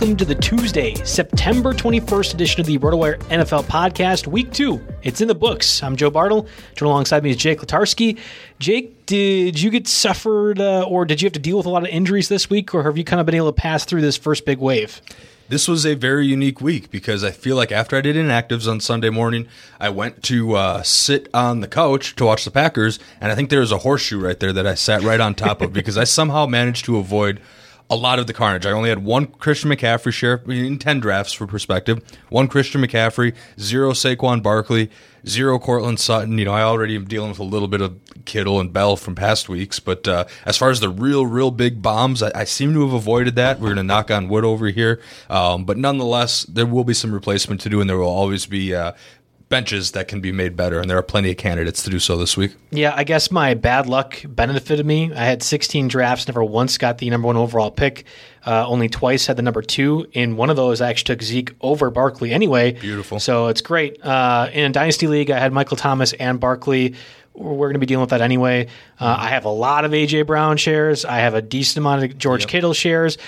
Welcome to the Tuesday, September 21st edition of the RotoWire NFL podcast, week two. It's in the books. I'm Joe Bartel. Joined alongside me is Jake Letarski. Jake, did you get suffered uh, or did you have to deal with a lot of injuries this week, or have you kind of been able to pass through this first big wave? This was a very unique week because I feel like after I did inactives on Sunday morning, I went to uh, sit on the couch to watch the Packers, and I think there was a horseshoe right there that I sat right on top of because I somehow managed to avoid a lot of the carnage. I only had one Christian McCaffrey share in 10 drafts for perspective. One Christian McCaffrey, zero Saquon Barkley, zero Courtland Sutton. You know, I already am dealing with a little bit of Kittle and Bell from past weeks. But uh, as far as the real, real big bombs, I, I seem to have avoided that. We're going to knock on wood over here. Um, but nonetheless, there will be some replacement to do, and there will always be uh, benches that can be made better, and there are plenty of candidates to do so this week. Yeah, I guess my bad luck benefited me. I had 16 drafts, never once got the number one overall pick. Uh, only twice had the number two. In one of those, I actually took Zeke over Barkley anyway. Beautiful. So it's great. Uh, in a dynasty league, I had Michael Thomas and Barkley. We're going to be dealing with that anyway. Uh, I have a lot of AJ Brown shares. I have a decent amount of George Yep. Kittle shares.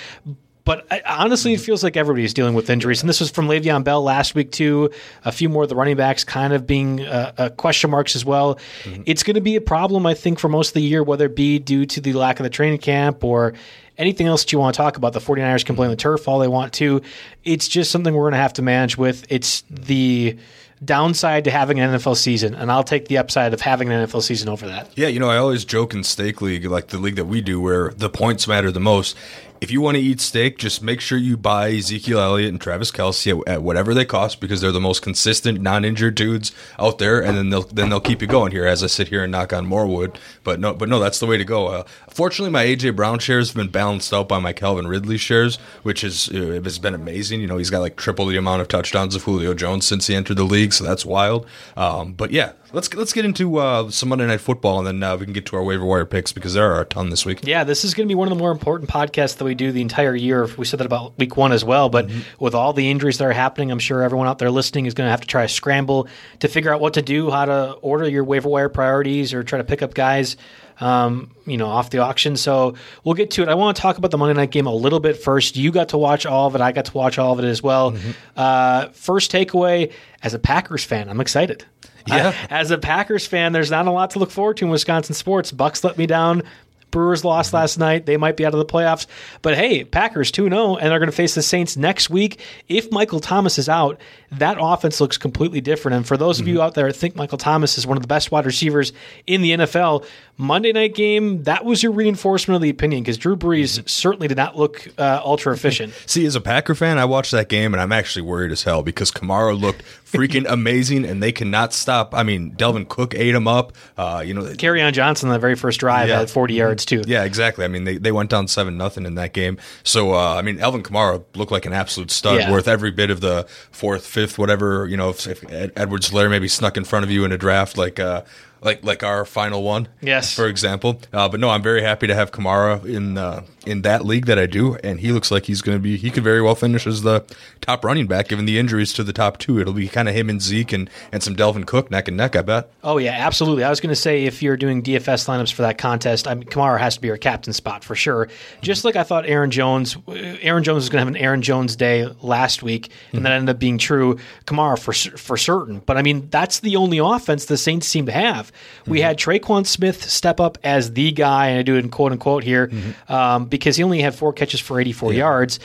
But I, honestly, it feels like everybody's dealing with injuries, and this was from Le'Veon Bell last week too. A few more of the running backs kind of being uh, uh, question marks as well. It's going to be a problem, I think, for most of the year, whether it be due to the lack of the training camp or anything else that you want to talk about. The 49ers can play on the turf all they want to. It's just something we're going to have to manage with. It's the downside to having an NFL season, and I'll take the upside of having an NFL season over that. Yeah, you know, I always joke in Steak League, like the league that we do, where the points matter the most. If you want to eat steak, just make sure you buy Ezekiel Elliott and Travis Kelce at, at whatever they cost because they're the most consistent, non-injured dudes out there, and then they'll then they'll keep you going here as I sit here and knock on more wood. But no, but no, that's the way to go. Uh, fortunately, my AJ Brown shares have been balanced out by my Calvin Ridley shares, which is uh, has been amazing. You know, he's got like triple the amount of touchdowns of Julio Jones since he entered the league, so that's wild. Um, but yeah, let's let's get into uh, some Monday Night Football, and then uh, we can get to our waiver wire picks because there are a ton this week. Yeah, this is going to be one of the more important podcasts that we we do the entire year. We said that about week one as well. But with all the injuries that are happening, I'm sure everyone out there listening is going to have to try to scramble to figure out what to do, how to order your waiver wire priorities, or try to pick up guys. Um, you know, off the auction. So we'll get to it. I want to talk about the Monday night game a little bit first. You got to watch all of it. I got to watch all of it as well. Uh, first takeaway as a Packers fan, I'm excited. Yeah. I- as a Packers fan, there's not a lot to look forward to in Wisconsin sports. Bucks let me down. Brewers lost last night. They might be out of the playoffs. But hey, Packers 2 0, and they're going to face the Saints next week. If Michael Thomas is out, that offense looks completely different. And for those of mm-hmm. you out there that think Michael Thomas is one of the best wide receivers in the NFL, Monday night game, that was your reinforcement of the opinion because Drew Brees certainly did not look uh, ultra efficient. See, as a Packer fan, I watched that game and I'm actually worried as hell because Kamara looked freaking amazing and they cannot stop. I mean, Dalvin Cook ate him up. Uh, you know, Kerryon Johnson, the very first drive, Yeah. had 40 yards too. Yeah, exactly. I mean, they, they went down seven nothing in that game. So uh, I mean, Alvin Kamara looked like an absolute stud, Yeah. worth every bit of the fourth, fifth, whatever. You know, if, if Ed, Edwards-Helaire maybe snuck in front of you in a draft, like uh, like like our final one, Yes. for example. Uh, but no, I'm very happy to have Kamara in uh, in that league that I do, and he looks like he's going to be. He could very well finish as the top running back, given the injuries to the top two. It'll be kind of him and Zeke and and some Dalvin Cook neck and neck. I bet. Oh yeah, absolutely. I was going to say if you're doing DFS lineups for that contest, I mean Kamara has to be your captain spot for sure. Just like I thought Aaron Jones, Aaron Jones was going to have an Aaron Jones day last week, and that ended up being true. Kamara for for certain. But I mean that's the only offense the Saints seem to have. We had Tre'Quan Smith step up as the guy, and I do it in quote unquote here um, because he only had four catches for 84 yards.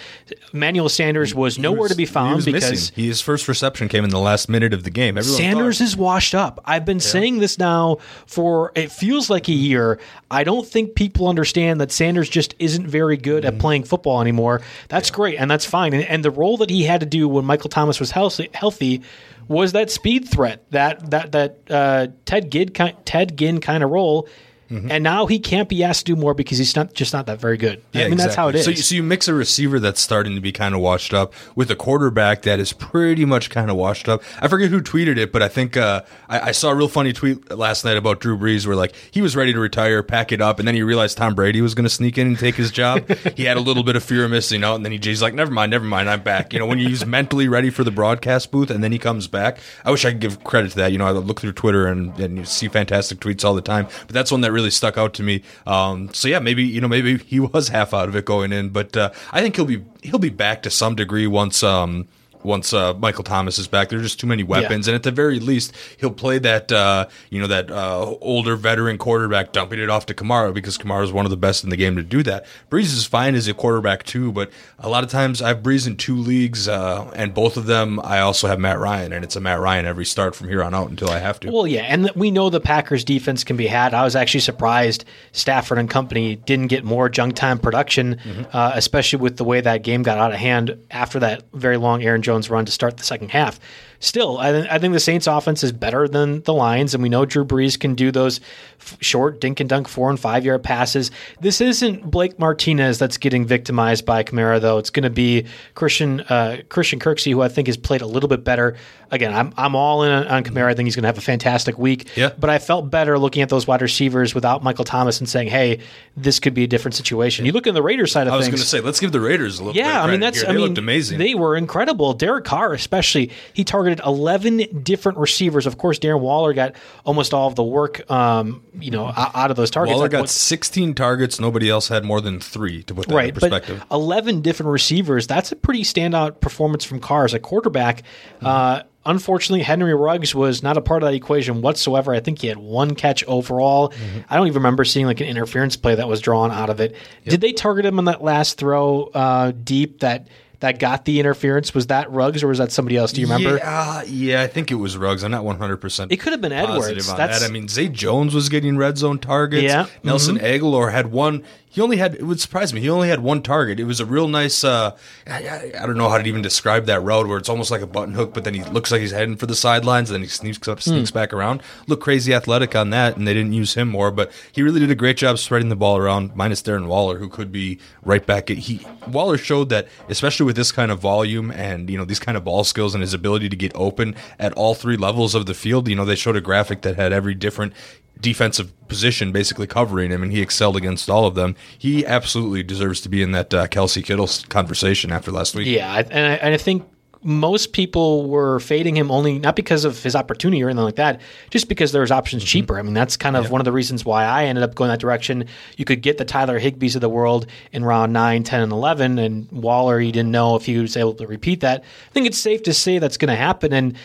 Manuel Sanders was nowhere to be found was because. missing. His first reception came in the last minute of the game. Everyone Sanders thought- is washed up. I've been saying this now for it feels like a year. I don't think people understand that Sanders just isn't very good Mm-hmm. at playing football anymore. That's great and that's fine. And, and the role that he had to do when Michael Thomas was healthy, healthy was that speed threat, that that that uh, Ted ki- Ted Ginn kind of role. Mm-hmm. And now he can't be asked to do more because he's not just not that very good. I mean that's how it is. So, you- so you mix a receiver that's starting to be kind of washed up with a quarterback that is pretty much kind of washed up. I forget who tweeted it, but I think uh, I, I saw a real funny tweet last night about Drew Brees where like he was ready to retire, pack it up, and then he realized Tom Brady was going to sneak in and take his job. he had a little bit of fear of missing out, and then he, he's like, "Never mind, never mind, I'm back." You know, when he's mentally ready for the broadcast booth, and then he comes back. I wish I could give credit to that. You know, I look through Twitter and, and you see fantastic tweets all the time, but that's one that really stuck out to me. Um, so yeah, maybe you know maybe he was half out of it going in, but uh, I think he'll be he'll be back to some degree once. Um, once uh, Michael Thomas is back, there are just too many weapons, and at the very least, he'll play that uh, you know that uh, older veteran quarterback, dumping it off to Kamara because Kamara is one of the best in the game to do that. Brees is fine as a quarterback too, but a lot of times I've Brees in two leagues, uh, and both of them I also have Matt Ryan, and it's a Matt Ryan every start from here on out until I have to. Well, yeah, and we know the Packers defense can be had. I was actually surprised Stafford and company didn't get more junk time production, uh, especially with the way that game got out of hand after that very long Aaron Jones run to start the second half. Still, I, th- I think the Saints offense is better than the Lions, and we know Drew Brees can do those f- short dink and dunk four and five yard passes. This isn't Blake Martinez that's getting victimized by Kamara, though. It's going to be Christian uh, Christian Kirksey, who I think has played a little bit better. Again, I'm I'm all in on, on Kamara. I think he's going to have a fantastic week. Yeah. But I felt better looking at those wide receivers without Michael Thomas and saying, "Hey, this could be a different situation." You look in the Raiders side of things. I was going to say, let's give the Raiders a little. bit Yeah, of I mean that's. here. I They mean, looked amazing. They were incredible. Derek Carr, especially, he targeted eleven different receivers. Of course, Darren Waller got almost all of the work. Um, you know, out of those targets. Waller Like, got what- 16 targets. Nobody else had more than three. To put that in perspective. but eleven different receivers. That's a pretty standout performance from Carr as a quarterback. Uh, unfortunately, Henry Ruggs was not a part of that equation whatsoever. I think he had one catch overall. I don't even remember seeing like an interference play that was drawn out of it. Did they target him on that last throw uh, deep that? That got the interference. Was that Ruggs or was that somebody else? Do you remember? Yeah, uh, yeah, I think it was Ruggs. I'm not 100. percent It could have been Edwards. That's- that. I mean, Zay Jones was getting red zone targets. Yeah. Mm-hmm. Nelson Agholor had one. He only had. It would surprise me. He only had one target. It was a real nice. Uh, I, I, don't know how to even describe that route where it's almost like a button hook, but then he looks like he's heading for the sidelines, and then he sneaks up, Hmm. sneaks back around. Looked crazy athletic on that, and they didn't use him more. But he really did a great job spreading the ball around. Minus Darren Waller, who could be right back. At, he Waller showed that, especially with this kind of volume and you know these kind of ball skills and his ability to get open at all three levels of the field. You know, they showed a graphic that had every different defensive position, basically covering him, and he excelled against all of them. He absolutely deserves to be in that uh, Kelce Kittle conversation after last week. Yeah, I- and I, and I think most people were fading him only not because of his opportunity or anything like that, just because there was options cheaper. I mean, that's kind of one of the reasons why I ended up going that direction. You could get the Tyler Higbees of the world in round 9, 10, and 11, and Waller, you didn't know if he was able to repeat that. I think it's safe to say that's going to happen. And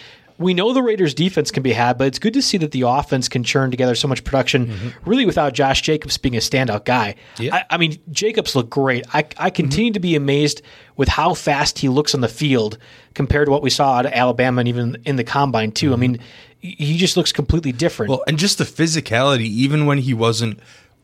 we know the Raiders' defense can be had, but it's good to see that the offense can churn together so much production, mm-hmm. really without Josh Jacobs being a standout guy. I, I mean, Jacobs looked great. I, I continue mm-hmm. to be amazed with how fast he looks on the field compared to what we saw out of Alabama and even in the combine too. I mm-hmm. mean, he just looks completely different. Well, and just the physicality, even when he wasn't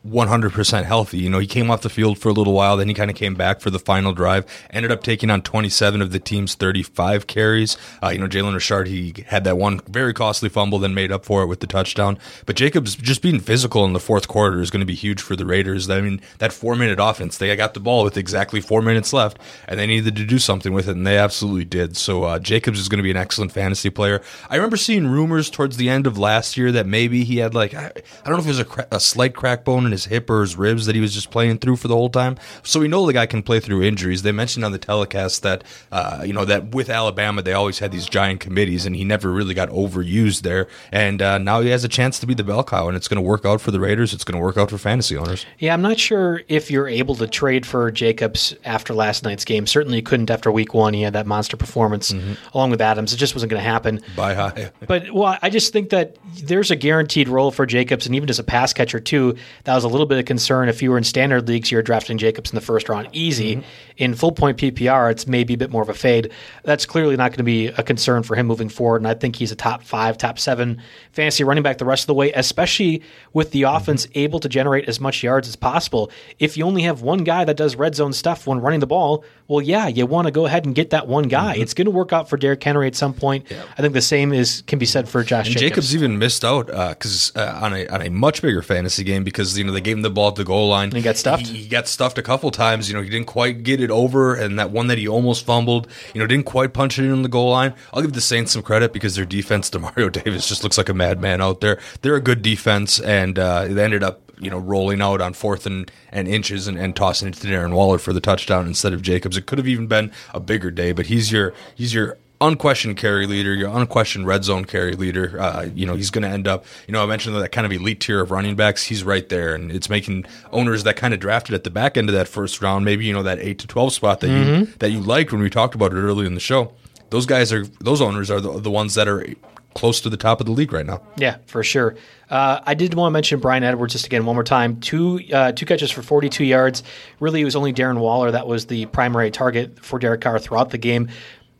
100% healthy. You know, he came off the field for a little while, then he kind of came back for the final drive, ended up taking on 27 of the team's 35 carries. Uh, you know, Jalen Richard, he had that one very costly fumble, then made up for it with the touchdown. But Jacobs just being physical in the fourth quarter is going to be huge for the Raiders. I mean, that four minute offense, they got the ball with exactly four minutes left, and they needed to do something with it, and they absolutely did. So uh, Jacobs is going to be an excellent fantasy player. I remember seeing rumors towards the end of last year that maybe he had like, I, I don't know if it was a, cra- a slight crack bone in his hip or his ribs that he was just playing through for the whole time. So we know the guy can play through injuries. They mentioned on the telecast that uh, you know that with Alabama they always had these giant committees, and he never really got overused there. And uh, now he has a chance to be the bell cow, and it's going to work out for the Raiders. It's going to work out for fantasy owners. Yeah, I'm not sure if you're able to trade for Jacobs after last night's game. Certainly, you couldn't after week one. He had that monster performance along with Adams. It just wasn't going to happen. Buy high. But well, I just think that there's a guaranteed role for Jacobs, and even as a pass catcher too. That was a little bit of concern. If you were in standard leagues, you're drafting Jacobs in the first round, easy. Mm-hmm. In full point PPR, it's maybe a bit more of a fade. That's clearly not going to be a concern for him moving forward, and I think he's a top five, top seven fantasy running back the rest of the way, especially with the mm-hmm. offense able to generate as much yards as possible. If you only have one guy that does red zone stuff when running the ball, well, yeah, you want to go ahead and get that one guy. It's going to work out for Derrick Henry at some point. I think the same is can be said for Josh And Jacobs. Jacobs even missed out because uh, on a on a much bigger fantasy game because you know they gave him the ball at the goal line. And he got stuffed? He, he got stuffed a couple times. You know he didn't quite get it over, and that one that he almost fumbled. You know didn't quite punch it in the goal line. I'll give the Saints some credit because their defense, Demario Davis, just looks like a madman out there. They're a good defense, and uh, they ended up you know, rolling out on fourth and, and inches and, and tossing it to Darren Waller for the touchdown instead of Jacobs. It could have even been a bigger day, but he's your he's your unquestioned carry leader, your unquestioned red zone carry leader. Uh, you know, he's going to end up, you know, I mentioned that kind of elite tier of running backs. He's right there. And it's making owners that kind of drafted at the back end of that first round, maybe, you know, that 8 to 12 spot that you that you liked when we talked about it early in the show. Those guys are, those owners are the, the ones that are close to the top of the league right now. Yeah, for sure. Uh, I did want to mention Bryan Edwards just again one more time. Two uh, two catches for 42 yards. Really, it was only Darren Waller that was the primary target for Derek Carr throughout the game.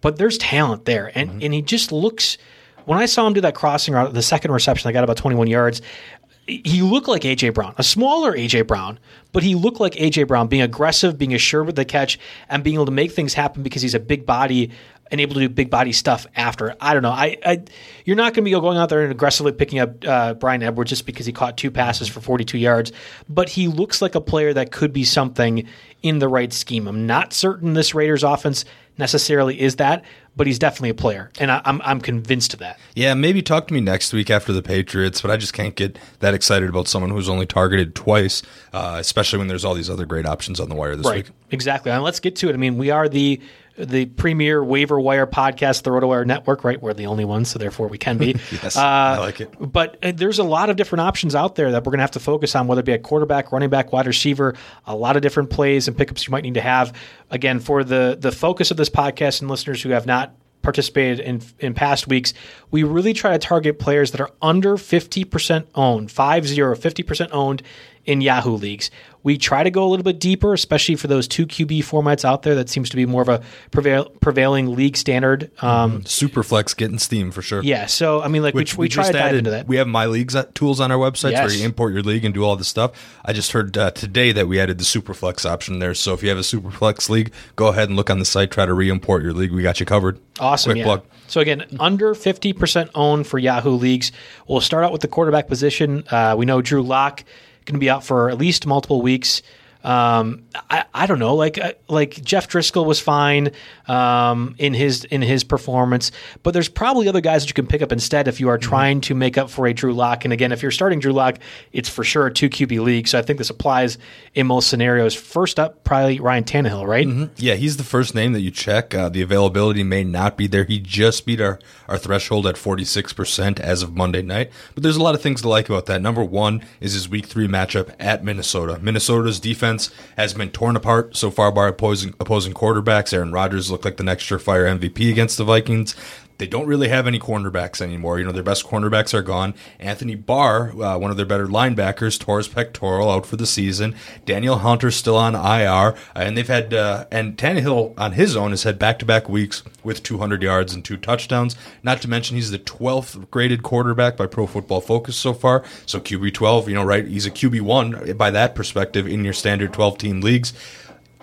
But there's talent there, and and he just looks. When I saw him do that crossing route, the second reception, I got about 21 yards. He looked like AJ Brown, a smaller AJ Brown, but he looked like AJ Brown, being aggressive, being assured with the catch, and being able to make things happen because he's a big body and able to do big body stuff after. I don't know. I, I you're not going to be going out there and aggressively picking up uh, Bryan Edwards just because he caught two passes for 42 yards, but he looks like a player that could be something in the right scheme. I'm not certain this Raiders offense necessarily is that, but he's definitely a player, and I, I'm I'm convinced of that. Yeah, maybe talk to me next week after the Patriots, but I just can't get that excited about someone who's only targeted twice, uh, especially when there's all these other great options on the wire this Right. week. Exactly. And let's get to it. I mean, we are the the premier waiver wire podcast, the RotoWire Network, right? We're the only ones, so therefore we can be. Yes, I like it. But uh, there's a lot of different options out there that we're going to have to focus on, whether it be a quarterback, running back, wide receiver, a lot of different plays and pickups you might need to have. Again, for the the focus of this podcast and listeners who have not participated in in past weeks, we really try to target players that are under 50% owned, 5 0, 50% owned in Yahoo leagues. We try to go a little bit deeper, especially for those two QB formats out there. That seems to be more of a prevail, prevailing league standard. Um, Superflex getting steam for sure. Yeah, so I mean, like Which we, we, try to dive into that. We have my leagues uh, tools on our website where you import your league and do all this stuff. I just heard uh, today that we added the Superflex option there. So if you have a Superflex league, go ahead and look on the site, try to re-import your league. We got you covered. Awesome. Quick yeah. plug. So again, under 50% owned for Yahoo leagues. We'll start out with the quarterback position. Uh, we know Drew Lock going to be out for at least multiple weeks. Um, I, I don't know, like uh, like Jeff Driskel was fine um, in his in his performance, but there's probably other guys that you can pick up instead if you are trying to make up for a Drew Lock. And again, if you're starting Drew Lock, it's for sure a two QB league. So I think this applies in most scenarios. First up, probably Ryan Tannehill, right? Yeah, he's the first name that you check. Uh, the availability may not be there. He just beat our, our threshold at 46% as of Monday night. But there's a lot of things to like about that. Number one is his week three matchup at Minnesota. Minnesota's defense has been torn apart so far by opposing, opposing quarterbacks. Aaron Rodgers looked like the next surefire MVP against the Vikings. They don't really have any cornerbacks anymore. You know, their best cornerbacks are gone. Anthony Barr, uh, one of their better linebackers, tore his pectoral out for the season. Danielle Hunter still on IR, uh, and they've had uh, and Tannehill on his own has had back-to-back weeks with 200 yards and two touchdowns. Not to mention he's the 12th graded quarterback by Pro Football Focus so far. So QB 12, you know, right? He's a QB one by that perspective in your standard 12-team leagues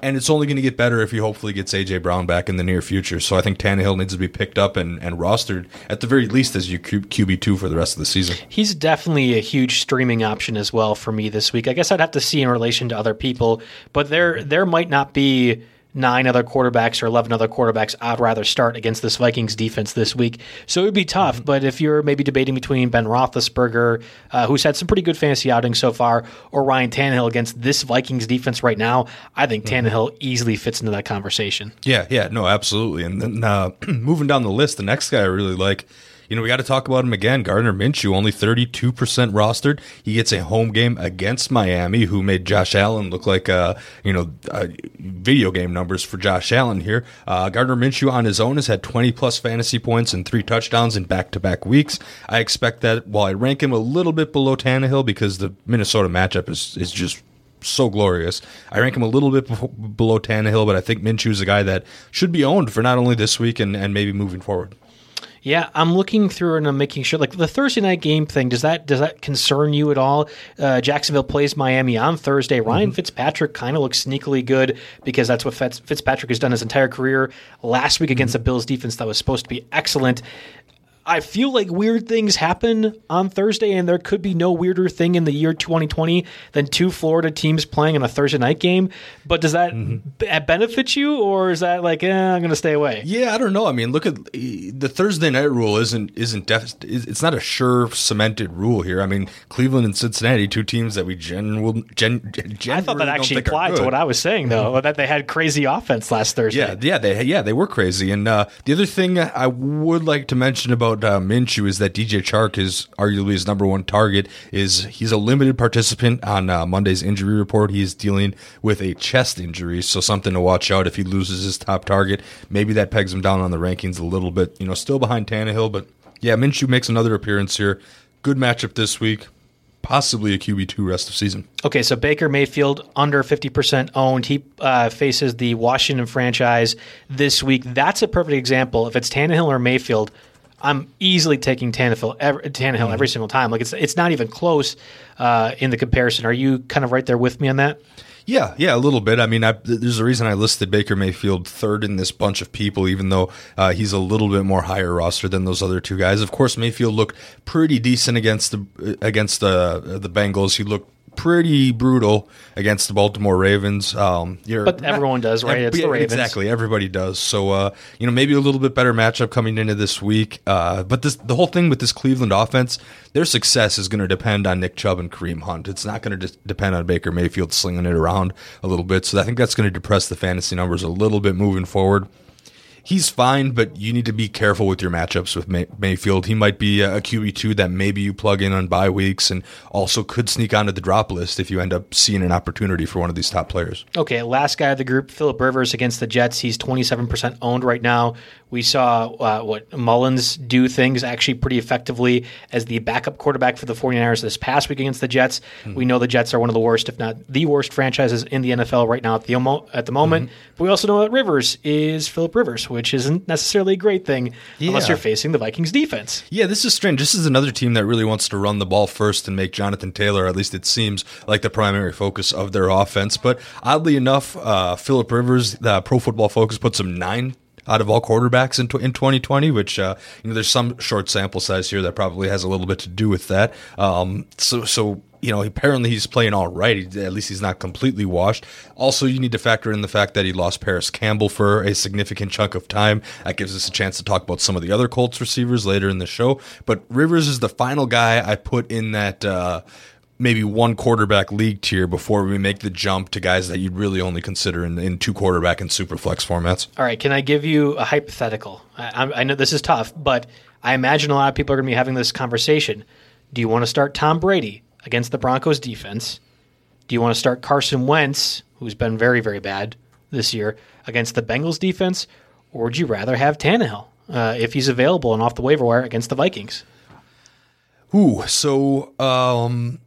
and it's only going to get better if he hopefully gets AJ Brown back in the near future. So I think Tannehill needs to be picked up and, and rostered at the very least as your QB two for the rest of the season. He's definitely a huge streaming option as well for me this week. I guess I'd have to see in relation to other people, but there there might not be nine other quarterbacks or 11 other quarterbacks I'd rather start against this Vikings defense this week. So it would be tough. Mm-hmm. But if you're maybe debating between Ben Roethlisberger, uh, who's had some pretty good fantasy outings so far, or Ryan Tannehill against this Vikings defense right now, I think mm-hmm. Tannehill easily fits into that conversation. Yeah, yeah, no, absolutely. And then uh, moving down the list, the next guy I really like you know, we got to talk about him again. Gardner Minshew, only 32% rostered. He gets a home game against Miami, who made Josh Allen look like, uh, you know, uh, video game numbers for Josh Allen here. Uh, Gardner Minshew on his own has had 20 plus fantasy points and three touchdowns in back to back weeks. I expect that while I rank him a little bit below Tannehill because the Minnesota matchup is, is just so glorious. I rank him a little bit below Tannehill, but I think Minshew is a guy that should be owned for not only this week and, and maybe moving forward. Yeah, I'm looking through and I'm making sure. Like the Thursday night game thing, does that does that concern you at all? Uh, Jacksonville plays Miami on Thursday. Ryan mm-hmm. Fitzpatrick kind of looks sneakily good because that's what Fitz, Fitzpatrick has done his entire career. Last week against mm-hmm. the Bills defense that was supposed to be excellent. I feel like weird things happen on Thursday, and there could be no weirder thing in the year 2020 than two Florida teams playing in a Thursday night game. But does that mm-hmm. b- benefit you, or is that like, eh, I'm going to stay away? Yeah, I don't know. I mean, look at the Thursday night rule isn't isn't def- it's not a sure cemented rule here. I mean, Cleveland and Cincinnati, two teams that we gen, gen, gen I thought that actually applied to what I was saying, though, mm-hmm. that they had crazy offense last Thursday. Yeah, yeah, they yeah they were crazy. And uh, the other thing I would like to mention about about uh, Minshew is that DJ Chark is arguably his number one target. Is he's a limited participant on uh, Monday's injury report. He's dealing with a chest injury, so something to watch out if he loses his top target. Maybe that pegs him down on the rankings a little bit. You know, still behind Tannehill, but yeah, Minshew makes another appearance here. Good matchup this week possibly a QB two rest of season. Okay, so Baker Mayfield under fifty percent owned. He uh, faces the Washington franchise this week. That's a perfect example. If it's Tannehill or Mayfield, I'm easily taking Tannehill every, Tannehill every single time. Like it's it's not even close uh, in the comparison. Are you kind of right there with me on that? Yeah, yeah, a little bit. I mean, I, there's a reason I listed Baker Mayfield third in this bunch of people, even though uh, he's a little bit more higher roster than those other two guys. Of course, Mayfield looked pretty decent against the against the the Bengals. He looked pretty brutal against the Baltimore Ravens. Um, but everyone does, right? It's the Ravens. Exactly, everybody does. So, uh, you know, maybe a little bit better matchup coming into this week. Uh, but this, the whole thing with this Cleveland offense, their success is going to depend on Nick Chubb and Kareem Hunt. It's not going to de- depend on Baker Mayfield slinging it around a little bit. So I think that's going to depress the fantasy numbers a little bit moving forward he's fine, but you need to be careful with your matchups with May- Mayfield. He might be a QB two that maybe you plug in on bye weeks, and also could sneak onto the drop list if you end up seeing an opportunity for one of these top players. Okay, last guy of the group, Philip Rivers against the Jets. He's twenty seven percent owned right now. We saw uh, what Mullens do things actually pretty effectively as the backup quarterback for the 49ers this past week against the Jets. Mm-hmm. We know the Jets are one of the worst, if not the worst, franchises in the NFL right now at the at the moment. Mm-hmm. But we also know that Rivers is Philip Rivers, which isn't necessarily a great thing yeah. unless you're facing the Vikings defense. Yeah, this is strange. This is another team that really wants to run the ball first and make Jonathan Taylor, at least it seems, like the primary focus of their offense. But oddly enough, uh, Philip Rivers, the Pro Football Focus, puts him nine out of all quarterbacks in, in 2020, which, uh, you know, there's some short sample size here that probably has a little bit to do with that. Um, so, so you know, apparently he's playing all right. At least he's not completely washed. Also, you need to factor in the fact that he lost Parris Campbell for a significant chunk of time. That gives us a chance to talk about some of the other Colts receivers later in the show. But Rivers is the final guy I put in that. Uh, maybe one quarterback league tier before we make the jump to guys that you'd really only consider in, in two quarterback and super flex formats. All right, can I give you a hypothetical? I, I know this is tough, but I imagine a lot of people are going to be having this conversation. Do you want to start Tom Brady against the Broncos defense? Do you want to start Carson Wentz, who's been very, very bad this year, against the Bengals defense? Or would you rather have Tannehill uh, if he's available and off the waiver wire against the Vikings? Ooh, so um,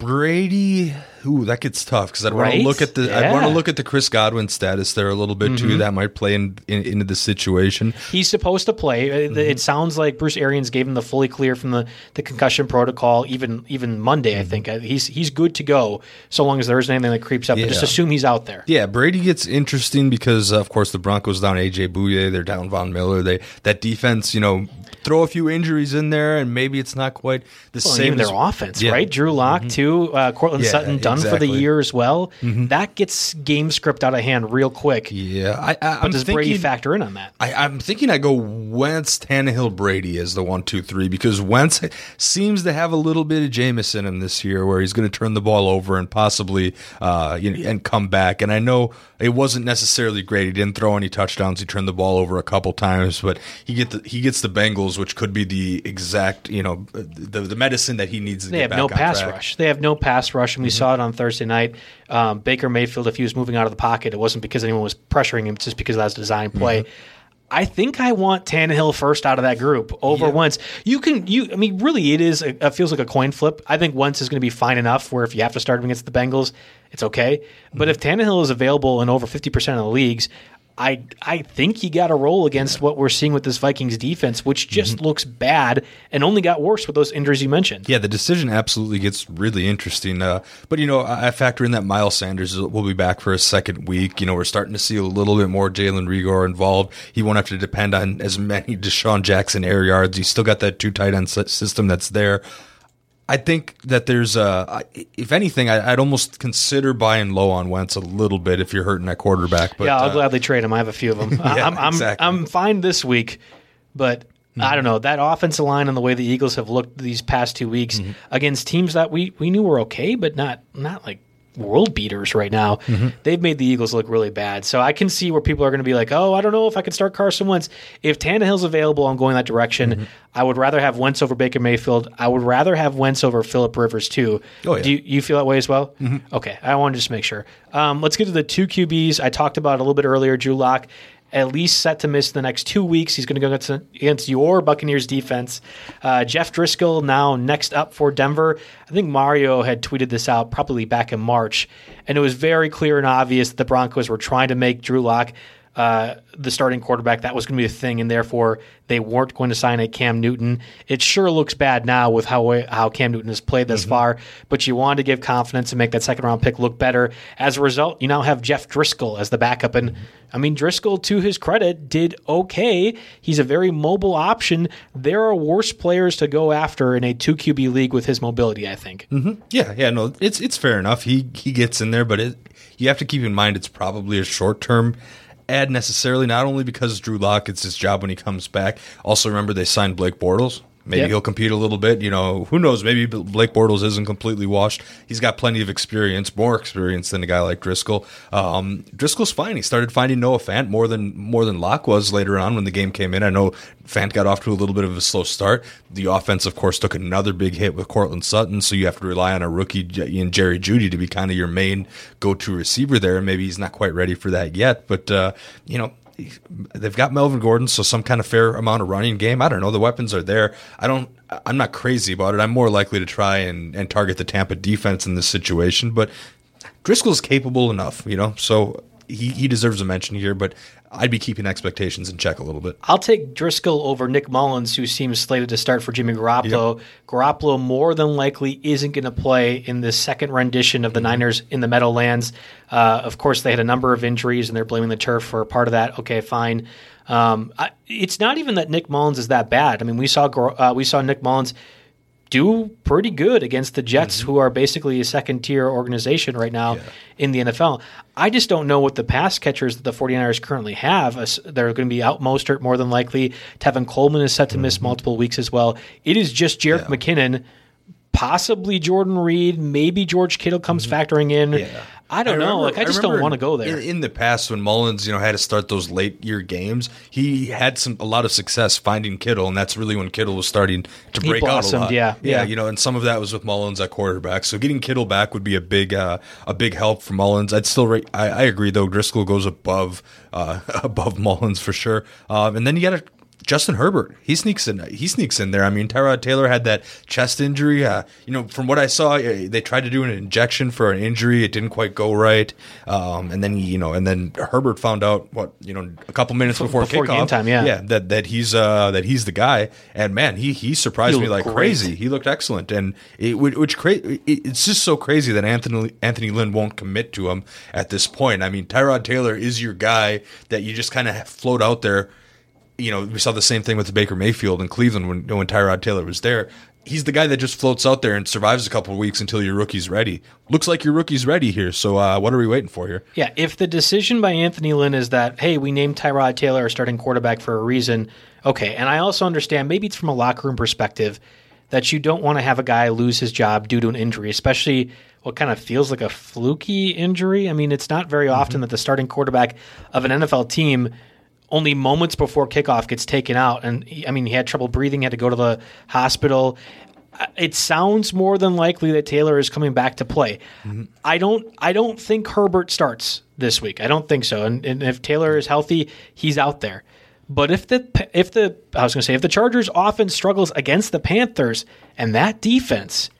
Brady, ooh, that gets tough because I want to look at the I want to look at the Chris Godwin status there a little bit too. That might play in, in, into the situation. He's supposed to play. Uh, Mm-hmm. It sounds like Bruce Arians gave him the fully clear from the, the concussion protocol. Even even Monday, Mm-hmm. I think Uh, he's he's good to go so long as there isn't anything that creeps up. But just assume he's out there. Yeah, Brady gets interesting because of course the Broncos down AJ Bouye, they're down Von Miller. They that defense, you know, throw a few injuries in there, and maybe it's not quite the Well, same. even as- their offense, Yeah. right? Drew Lock too, uh, Courtland Yeah, Sutton done for the year as well. That gets game script out of hand real quick. Yeah, I, I, does thinking, Brady factor in on that? I, I'm thinking I go Wentz, Tannehill, Brady as the one, two, three because Wentz seems to have a little bit of Jameis in him this year, where he's going to turn the ball over and possibly, uh, you know, and come back. And I know it wasn't necessarily great. He didn't throw any touchdowns. He turned the ball over a couple times, but he get the, he gets the Bengals, which could be the exact, you know, the the medicine that he needs to They have no pass track. Mm-hmm. rush. They have no pass rush, and we saw it on Thursday night. Um, Baker Mayfield, if he was moving out of the pocket, it wasn't because anyone was pressuring him; it's just because that was design play. Mm-hmm. I think I want Tannehill first out of that group over Wentz You can, you, I mean, really, it is. It feels like a coin flip. I think Wentz is going to be fine enough. Where if you have to start him against the Bengals, it's okay. But if Tannehill is available in over fifty percent of the leagues. I I think you got a roll against what we're seeing with this Vikings defense, which just Mm-hmm. looks bad and only got worse with those injuries you mentioned. Yeah, the decision absolutely gets really interesting. Uh, but you know, I I factor in that Miles Sanders will be back for a second week. You know, we're starting to see a little bit more Jalen Reagor involved. He won't have to depend on as many DeSean Jackson air yards. He's still got that two tight end system that's there. I think that there's uh if anything, I, I'd almost consider buying low on Wentz a little bit if you're hurting at quarterback. But yeah, I'll uh, gladly trade him. I have a few of them. Yeah, I'm, I'm, exactly. I'm fine this week, but I don't know that offensive line and the way the Eagles have looked these past two weeks Mm-hmm. against teams that we, we knew were okay, but not not like world beaters right now. Mm-hmm. They've made the Eagles look really bad. So I can see where people are going to be like, oh, I don't know if I could start Carson Wentz. If Tannehill's available, I'm going that direction. Mm-hmm. I would rather have Wentz over Baker Mayfield. I would rather have Wentz over Philip Rivers too. Oh, yeah. Do you, you feel that way as well? Okay, I want to just make sure. Um, let's get to the two QBs I talked about a little bit earlier. Drew Lock, at least set to miss the next two weeks. He's going to go against, against your Buccaneers defense. Uh, Jeff Driskel now next up for Denver. I think Mario had tweeted this out probably back in March, and it was very clear and obvious that the Broncos were trying to make Drew Lock uh, the starting quarterback. That was going to be a thing, and therefore they weren't going to sign a Cam Newton. It sure looks bad now with how how Cam Newton has played thus far, but you wanted to give confidence and make that second round pick look better. As a result, you now have Jeff Driskel as the backup, and I mean Driskel, to his credit, did okay. He's a very mobile option. There are worse players to go after in a two QB league with his mobility. I think. Yeah, yeah, no, it's it's fair enough. He he gets in there, but it, you have to keep in mind it's probably a short term ad necessarily. Not only because Drew Lock it's his job when he comes back. Also, remember they signed Blake Bortles. Maybe Yep. he'll compete a little bit. You know, who knows? Maybe Blake Bortles isn't completely washed. He's got plenty of experience, more experience than a guy like Driskel. Um, Driskel's fine. He started finding Noah Fant more than more than Lock was later on when the game came in. I know Fant got off to a little bit of a slow start. The offense, of course, took another big hit with Courtland Sutton, so you have to rely on a rookie in Jerry Jeudy to be kind of your main go-to receiver there. And maybe he's not quite ready for that yet, but uh, you know they've got Melvin Gordon, so some kind of fair amount of running game. I don't know. The weapons are there. I don't. I'm not crazy about it. I'm more likely to try and, and target the Tampa defense in this situation, but Driskel's capable enough, you know. So he, he deserves a mention here, but I'd be keeping expectations in check a little bit. I'll take Driskel over Nick Mullens, who seems slated to start for Jimmy Garoppolo. Garoppolo more than likely isn't going to play in the second rendition of the Niners in the Meadowlands. Uh, of course, they had a number of injuries, and they're blaming the turf for part of that. Okay, fine. Um, I, it's not even that Nick Mullens is that bad. I mean, we saw uh, we saw Nick Mullens do pretty good against the Jets, mm-hmm. who are basically a second tier organization right now in the NFL. I just don't know what the pass catchers that the 49ers currently have. They're going to be out Mostert more than likely. Tevin Coleman is set to miss mm-hmm. multiple weeks as well. It is just Jerick McKinnon, possibly Jordan Reed, maybe George Kittle comes mm-hmm. factoring in. I don't know. remember- like I just don't want to go there. In, in the past, when Mullens, you know, had to start those late year games, he had some a lot of success finding Kittle, and that's really when Kittle was starting to He break out a blossomed, lot. yeah, yeah, yeah. you know, and some of that was with Mullens at quarterback. So getting Kittle back would be a big uh, a big help for Mullens. I'd still rate. I, I agree though. Driskel goes above uh, above Mullens for sure. Um, and then you got to. Justin Herbert, he sneaks in. He sneaks in there. I mean, Tyrod Taylor had that chest injury. Uh, you know, from what I saw, uh, they tried to do an injection for an injury. It didn't quite go right. Um, and then you know, and then Herbert found out what you know a couple minutes before, before kickoff. game time, yeah. yeah, that that he's uh, that he's the guy. And man, he he surprised He me like great. crazy. He looked excellent, and it which, which cra- it's just so crazy that Anthony Anthony Lynn won't commit to him at this point. I mean, Tyrod Taylor is your guy that you just kind of float out there you know, we saw the same thing with Baker Mayfield in Cleveland when when Tyrod Taylor was there. He's the guy that just floats out there and survives a couple of weeks until your rookie's ready. Looks like your rookie's ready here. So uh, what are we waiting for here? Yeah, if the decision by Anthony Lynn is that, hey, we named Tyrod Taylor our starting quarterback for a reason, okay. And I also understand maybe it's from a locker room perspective that you don't want to have a guy lose his job due to an injury, especially what kind of feels like a fluky injury. I mean, it's not very often that the starting quarterback of an NFL team only moments before kickoff gets taken out. And he- I mean, he had trouble breathing, had to go to the hospital. Uh, It sounds more than likely that Taylor is coming back to play. I don't. I don't think Herbert starts this week. I don't think so. And, and if Taylor is healthy, he's out there. But if the if the I was going to say if the Chargers offense struggles against the Panthers and that defense,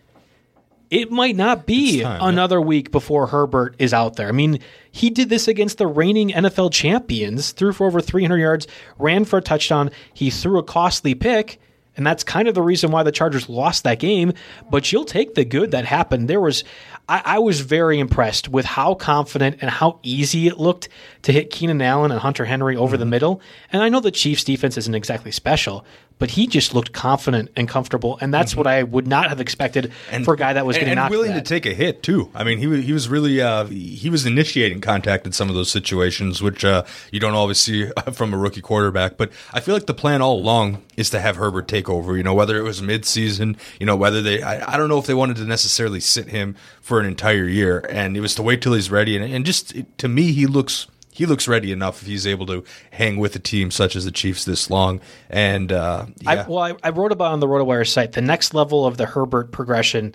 it might not be time, yeah. another week before Herbert is out there. I mean, he did this against the reigning NFL champions, threw for over 300 yards, ran for a touchdown. He threw a costly pick, and that's kind of the reason why the Chargers lost that game. But you'll take the good that happened. There was, I, I was very impressed with how confident and how easy it looked to hit Keenan Allen and Hunter Henry over Mm-hmm. the middle. And I know the Chiefs' defense isn't exactly special. But he just looked confident and comfortable, and that's what I would not have expected for a guy that was Mm-hmm. and, getting and for willing to take a hit too. I mean, he was he was really uh, he was initiating contact in some of those situations, which uh, you don't always see from a rookie quarterback. But I feel like the plan all along is to have Herbert take over. You know, whether it was midseason, you know, whether they I, I don't know if they wanted to necessarily sit him for an entire year, and it was to wait till he's ready. And, and just to me, he looks. He looks ready enough if he's able to hang with a team such as the Chiefs this long. And uh, yeah. I, well, I, I wrote about on the RotoWire site the next level of the Herbert progression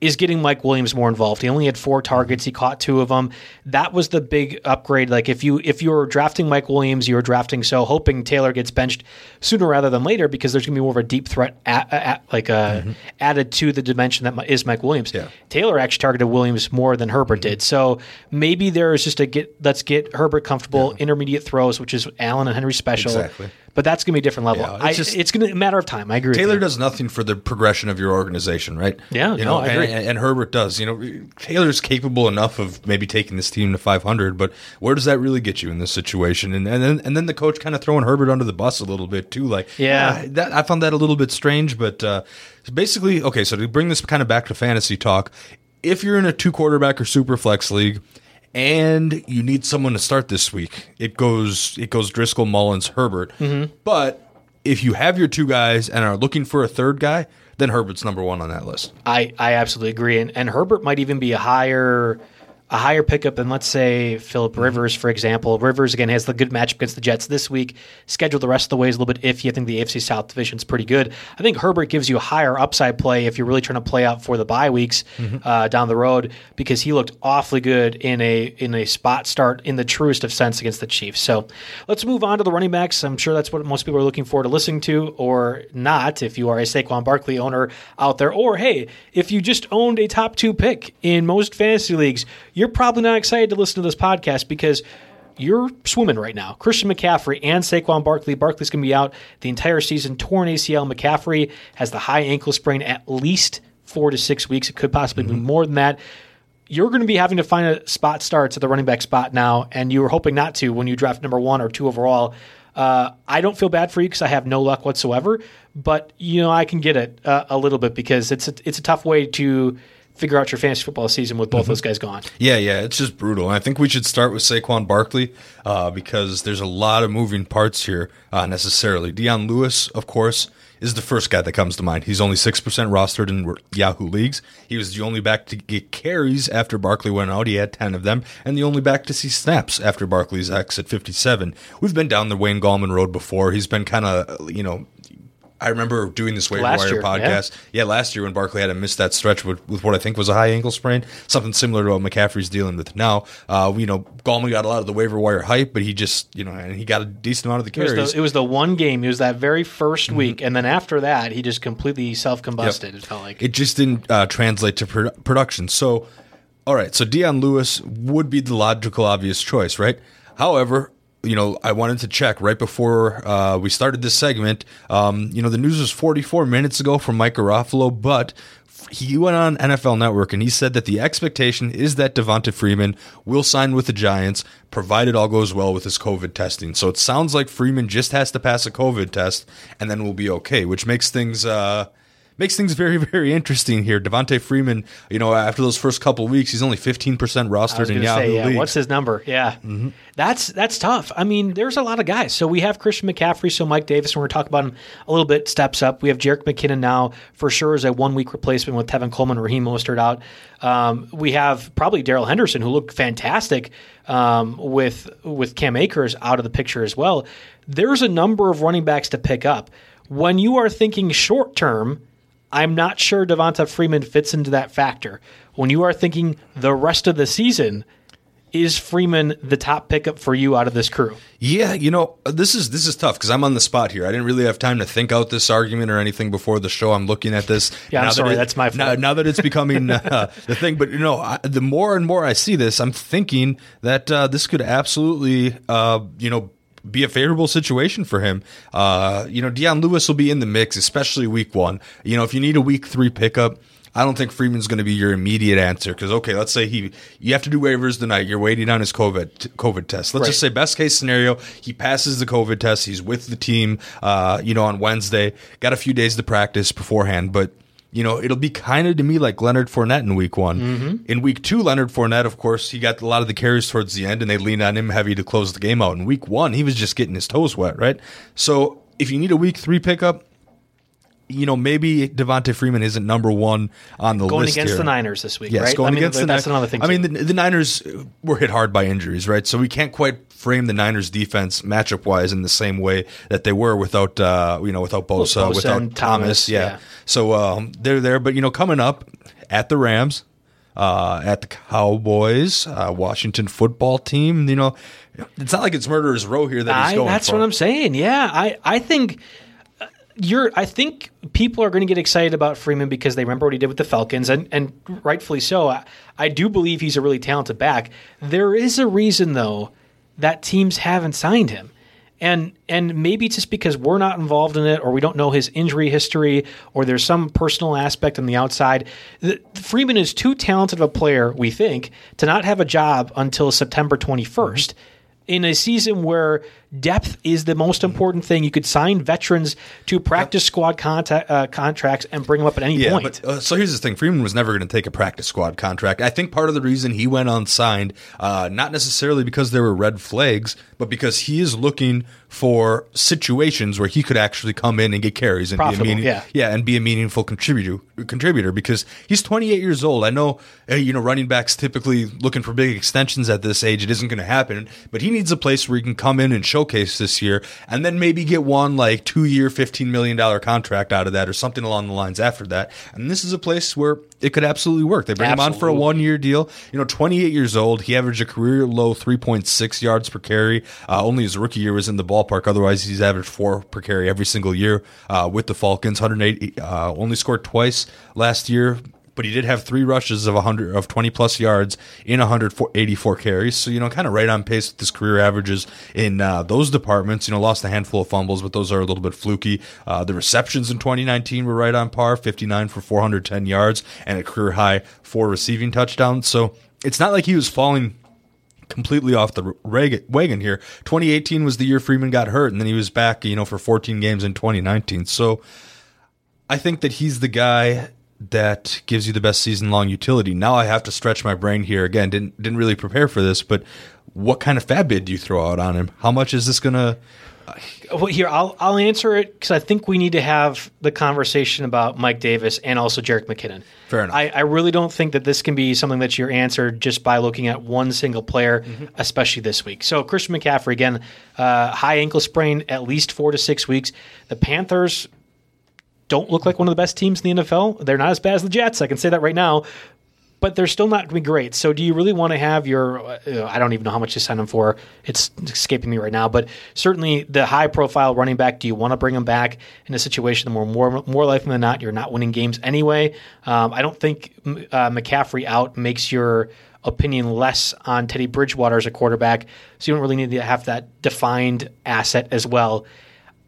is getting Mike Williams more involved. He only had four targets. He caught two of them. That was the big upgrade. Like if you if you're drafting Mike Williams, you're drafting so hoping Taylor gets benched sooner rather than later because there's going to be more of a deep threat at, at, like uh, added to the dimension that is Mike Williams. Yeah. Taylor actually targeted Williams more than Herbert did. So maybe there is just a get let's get Herbert comfortable intermediate throws, which is Allen and Henry special. Exactly. But that's going to be a different level. Yeah, it's I, just- it's going to a matter of time. I agree. with Taylor does nothing for the progression of your organization, right? Yeah, you no, know, I and, agree. and, and Herbert does. You know, Taylor's capable enough of maybe taking this team to 500, but where does that really get you in this situation? And and then and then the coach kind of throwing Herbert under the bus a little bit too. Like, Yeah. ah, that I found that a little bit strange. But uh, basically, okay, so to bring this kind of back to fantasy talk, if you're in a two quarterback or super flex league. And you need someone to start this week. It goes it goes Driskel, Mullens, Herbert. Mm-hmm. But if you have your two guys and are looking for a third guy, then Herbert's number one on that list. I, I absolutely agree. And, and Herbert might even be a higher a higher pickup than let's say Philip Mm-hmm. Rivers, for example. Rivers again has the good matchup against the Jets this week. Schedule the rest of the way is a little bit iffy. I think the AFC South division is pretty good. I think Herbert gives you a higher upside play if you're really trying to play out for the bye weeks Mm-hmm. uh, down the road because he looked awfully good in a in a spot start in the truest of sense against the Chiefs. So let's move on to the running backs. I'm sure that's what most people are looking forward to listening to, or not if you are a Saquon Barkley owner out there, or hey, if you just owned a top two pick in most fantasy leagues, you're probably not excited to listen to this podcast because you're swimming right now. Christian McCaffrey and Saquon Barkley. Barkley's going to be out the entire season, torn ACL. McCaffrey has the high ankle sprain at least four to six weeks. It could possibly be more than that. You're going to be having to find a spot starts at the running back spot now, and you were hoping not to when you draft number one or two overall. Uh, I don't feel bad for you because I have no luck whatsoever, but you know I can get it uh, a little bit because it's a, it's a tough way to figure out your fantasy football season with both Mm-hmm. those guys gone. Yeah, yeah, it's just brutal. And I think we should start with Saquon Barkley uh, because there's a lot of moving parts here uh, necessarily. Dion Lewis, of course, is the first guy that comes to mind. He's only 6% rostered in Yahoo leagues. He was the only back to get carries after Barkley went out. He had 10 of them, and the only back to see snaps after Barkley's exit 57. We've been down the Wayne Gallman road before. He's been kind of, you know, I remember doing this waiver Last wire year, podcast. Yeah. last year when Barkley had to miss that stretch with, with what I think was a high ankle sprain, something similar to what McCaffrey's dealing with now. Uh, you know, Gallman got a lot of the waiver wire hype, but he just, you know, and he got a decent amount of the It was, carries. the, it was the one game. It was that very 1st Mm-hmm. week, and then after that, he just completely self combusted. It felt like it just didn't uh, translate to pro- production. So, all right, so Dion Lewis would be the logical, obvious choice, right? However, you know, I wanted to check right before uh, we started this segment. Um, you know, the news was 44 minutes ago from Mike Garofalo, but he went on NFL Network and he said that the expectation is that Devonta Freeman will sign with the Giants, provided all goes well with his COVID testing. So it sounds like Freeman just has to pass a COVID test and then we'll be okay, which makes things. Uh, makes things very, very interesting here. Devonta Freeman, you know, after those first couple of weeks, he's only 15% rostered in Yahoo say, yeah, what's his number? Yeah, Mm-hmm. that's that's tough. I mean, there's a lot of guys. So we have Christian McCaffrey, so Mike Davis, and we're talking about him a little bit. Steps up. We have Jerick McKinnon now for sure as a one week replacement with Tevin Coleman, Raheem Mostert out. Um, we have probably Darrell Henderson, who looked fantastic um, with with Cam Akers out of the picture as well. There's a number of running backs to pick up. When you are thinking short term, I'm not sure Devonta Freeman fits into that factor. When you are thinking the rest of the season, is Freeman the top pickup for you out of this crew? Yeah, you know, this is this is tough because I'm on the spot here. I didn't really have time to think out this argument or anything before the show. I'm looking at this. Yeah, I'm Now that sorry, that's my Now, now that it's becoming uh, the thing, but you know, I, the more and more I see this, I'm thinking that uh, this could absolutely, uh, you know. Be a favorable situation for him. Uh, you know, Dion Lewis will be in the mix, especially week one. You know, if you need a week three pickup, I don't think Freeman's going to be your immediate answer because okay, let's say he you have to do waivers tonight. You're waiting on his COVID COVID test. Let's just say best case scenario, he passes the COVID test. He's with the team, uh, you know, on Wednesday. Got a few days to practice beforehand, but you know, it'll be kind of to me like Leonard Fournette in week one. Mm-hmm. In week two, Leonard Fournette, of course, he got a lot of the carries towards the end, and they leaned on him heavy to close the game out. In week one, he was just getting his toes wet, right? So if you need a week three pickup, you know, maybe Devonta Freeman isn't number one on the Going list Going against here. the Niners this week, Yes, right? going I mean, against the that's Niners. another thing. I mean, the, the Niners were hit hard by injuries, right? So we can't quite frame the Niners defense matchup wise in the same way that they were without, uh, you know, without Bosa, Bosa without Thomas. Thomas, yeah. yeah. So um, they're there, but you know, coming up at the Rams, uh, at the Cowboys, uh, Washington football team. You know, it's not like it's murderers row here that he's I, going. that's for. what I'm saying. Yeah, I I think uh, you're. I think people are going to get excited about Freeman because they remember what he did with the Falcons, and and rightfully so. I, I do believe he's a really talented back. There is a reason though that teams haven't signed him. And and maybe just because we're not involved in it, or we don't know his injury history, or there's some personal aspect on the outside. The, Freeman is too talented of a player, we think, to not have a job until September 21st in a season where depth is the most important thing. You could sign veterans to practice squad contact, uh, contracts and bring them up at any Yeah, point. but uh, so here's the thing: Freeman was never going to take a practice squad contract. I think part of the reason he went unsigned, uh, not necessarily because there were red flags, but because he is looking for situations where he could actually come in and get carries and Profitable, be a meaning, yeah. yeah, and be a meaningful contributor. Contributor because he's 28 years old. I know, you know, running backs typically looking for big extensions at this age. It isn't going to happen, but he needs a place where he can come in and showcase this year, and then maybe get one like two year, 15 million dollar contract out of that, or something along the lines after that. And this is a place where it could absolutely work. They bring him on for a one year deal. You know, 28 years old. He averaged a career low 3.6 yards per carry. Uh, only his rookie year was in the ballpark. Otherwise, he's averaged four per carry every single year uh, with the Falcons. 108. Uh, only scored twice last year. But he did have three rushes of 100 of 20 plus yards in 184 carries. So you know, kind of right on pace with his career averages in uh, those departments. You know, lost a handful of fumbles, but those are a little bit fluky. Uh, the receptions in 2019 were right on par, 59 for 410 yards and a career high four receiving touchdowns. So it's not like he was falling completely off the wagon here. 2018 was the year Freeman got hurt, and then he was back, you know, for 14 games in 2019. So I think that he's the guy that gives you the best season long utility. Now I have to stretch my brain here again. Didn't didn't really prepare for this, but what kind of fab bid do you throw out on him? How much is this gonna? Well, here I'll I'll answer it because I think we need to have the conversation about Mike Davis and also Jerick McKinnon. Fair enough. I, I really don't think that this can be something that you're answered just by looking at one single player, Mm-hmm. especially this week. So Christian McCaffrey again, uh, high ankle sprain, at least four to six weeks. The Panthers don't look like one of the best teams in the NFL. They're not as bad as the Jets. I can say that right now. But they're still not going to be great. So, do you really want to have your? Uh, I don't even know how much you sign him for. It's escaping me right now. But certainly, the high-profile running back. Do you want to bring him back in a situation where more more likely than not you're not winning games anyway? Um, I don't think uh, McCaffrey out makes your opinion less on Teddy Bridgewater as a quarterback. So you don't really need to have that defined asset as well.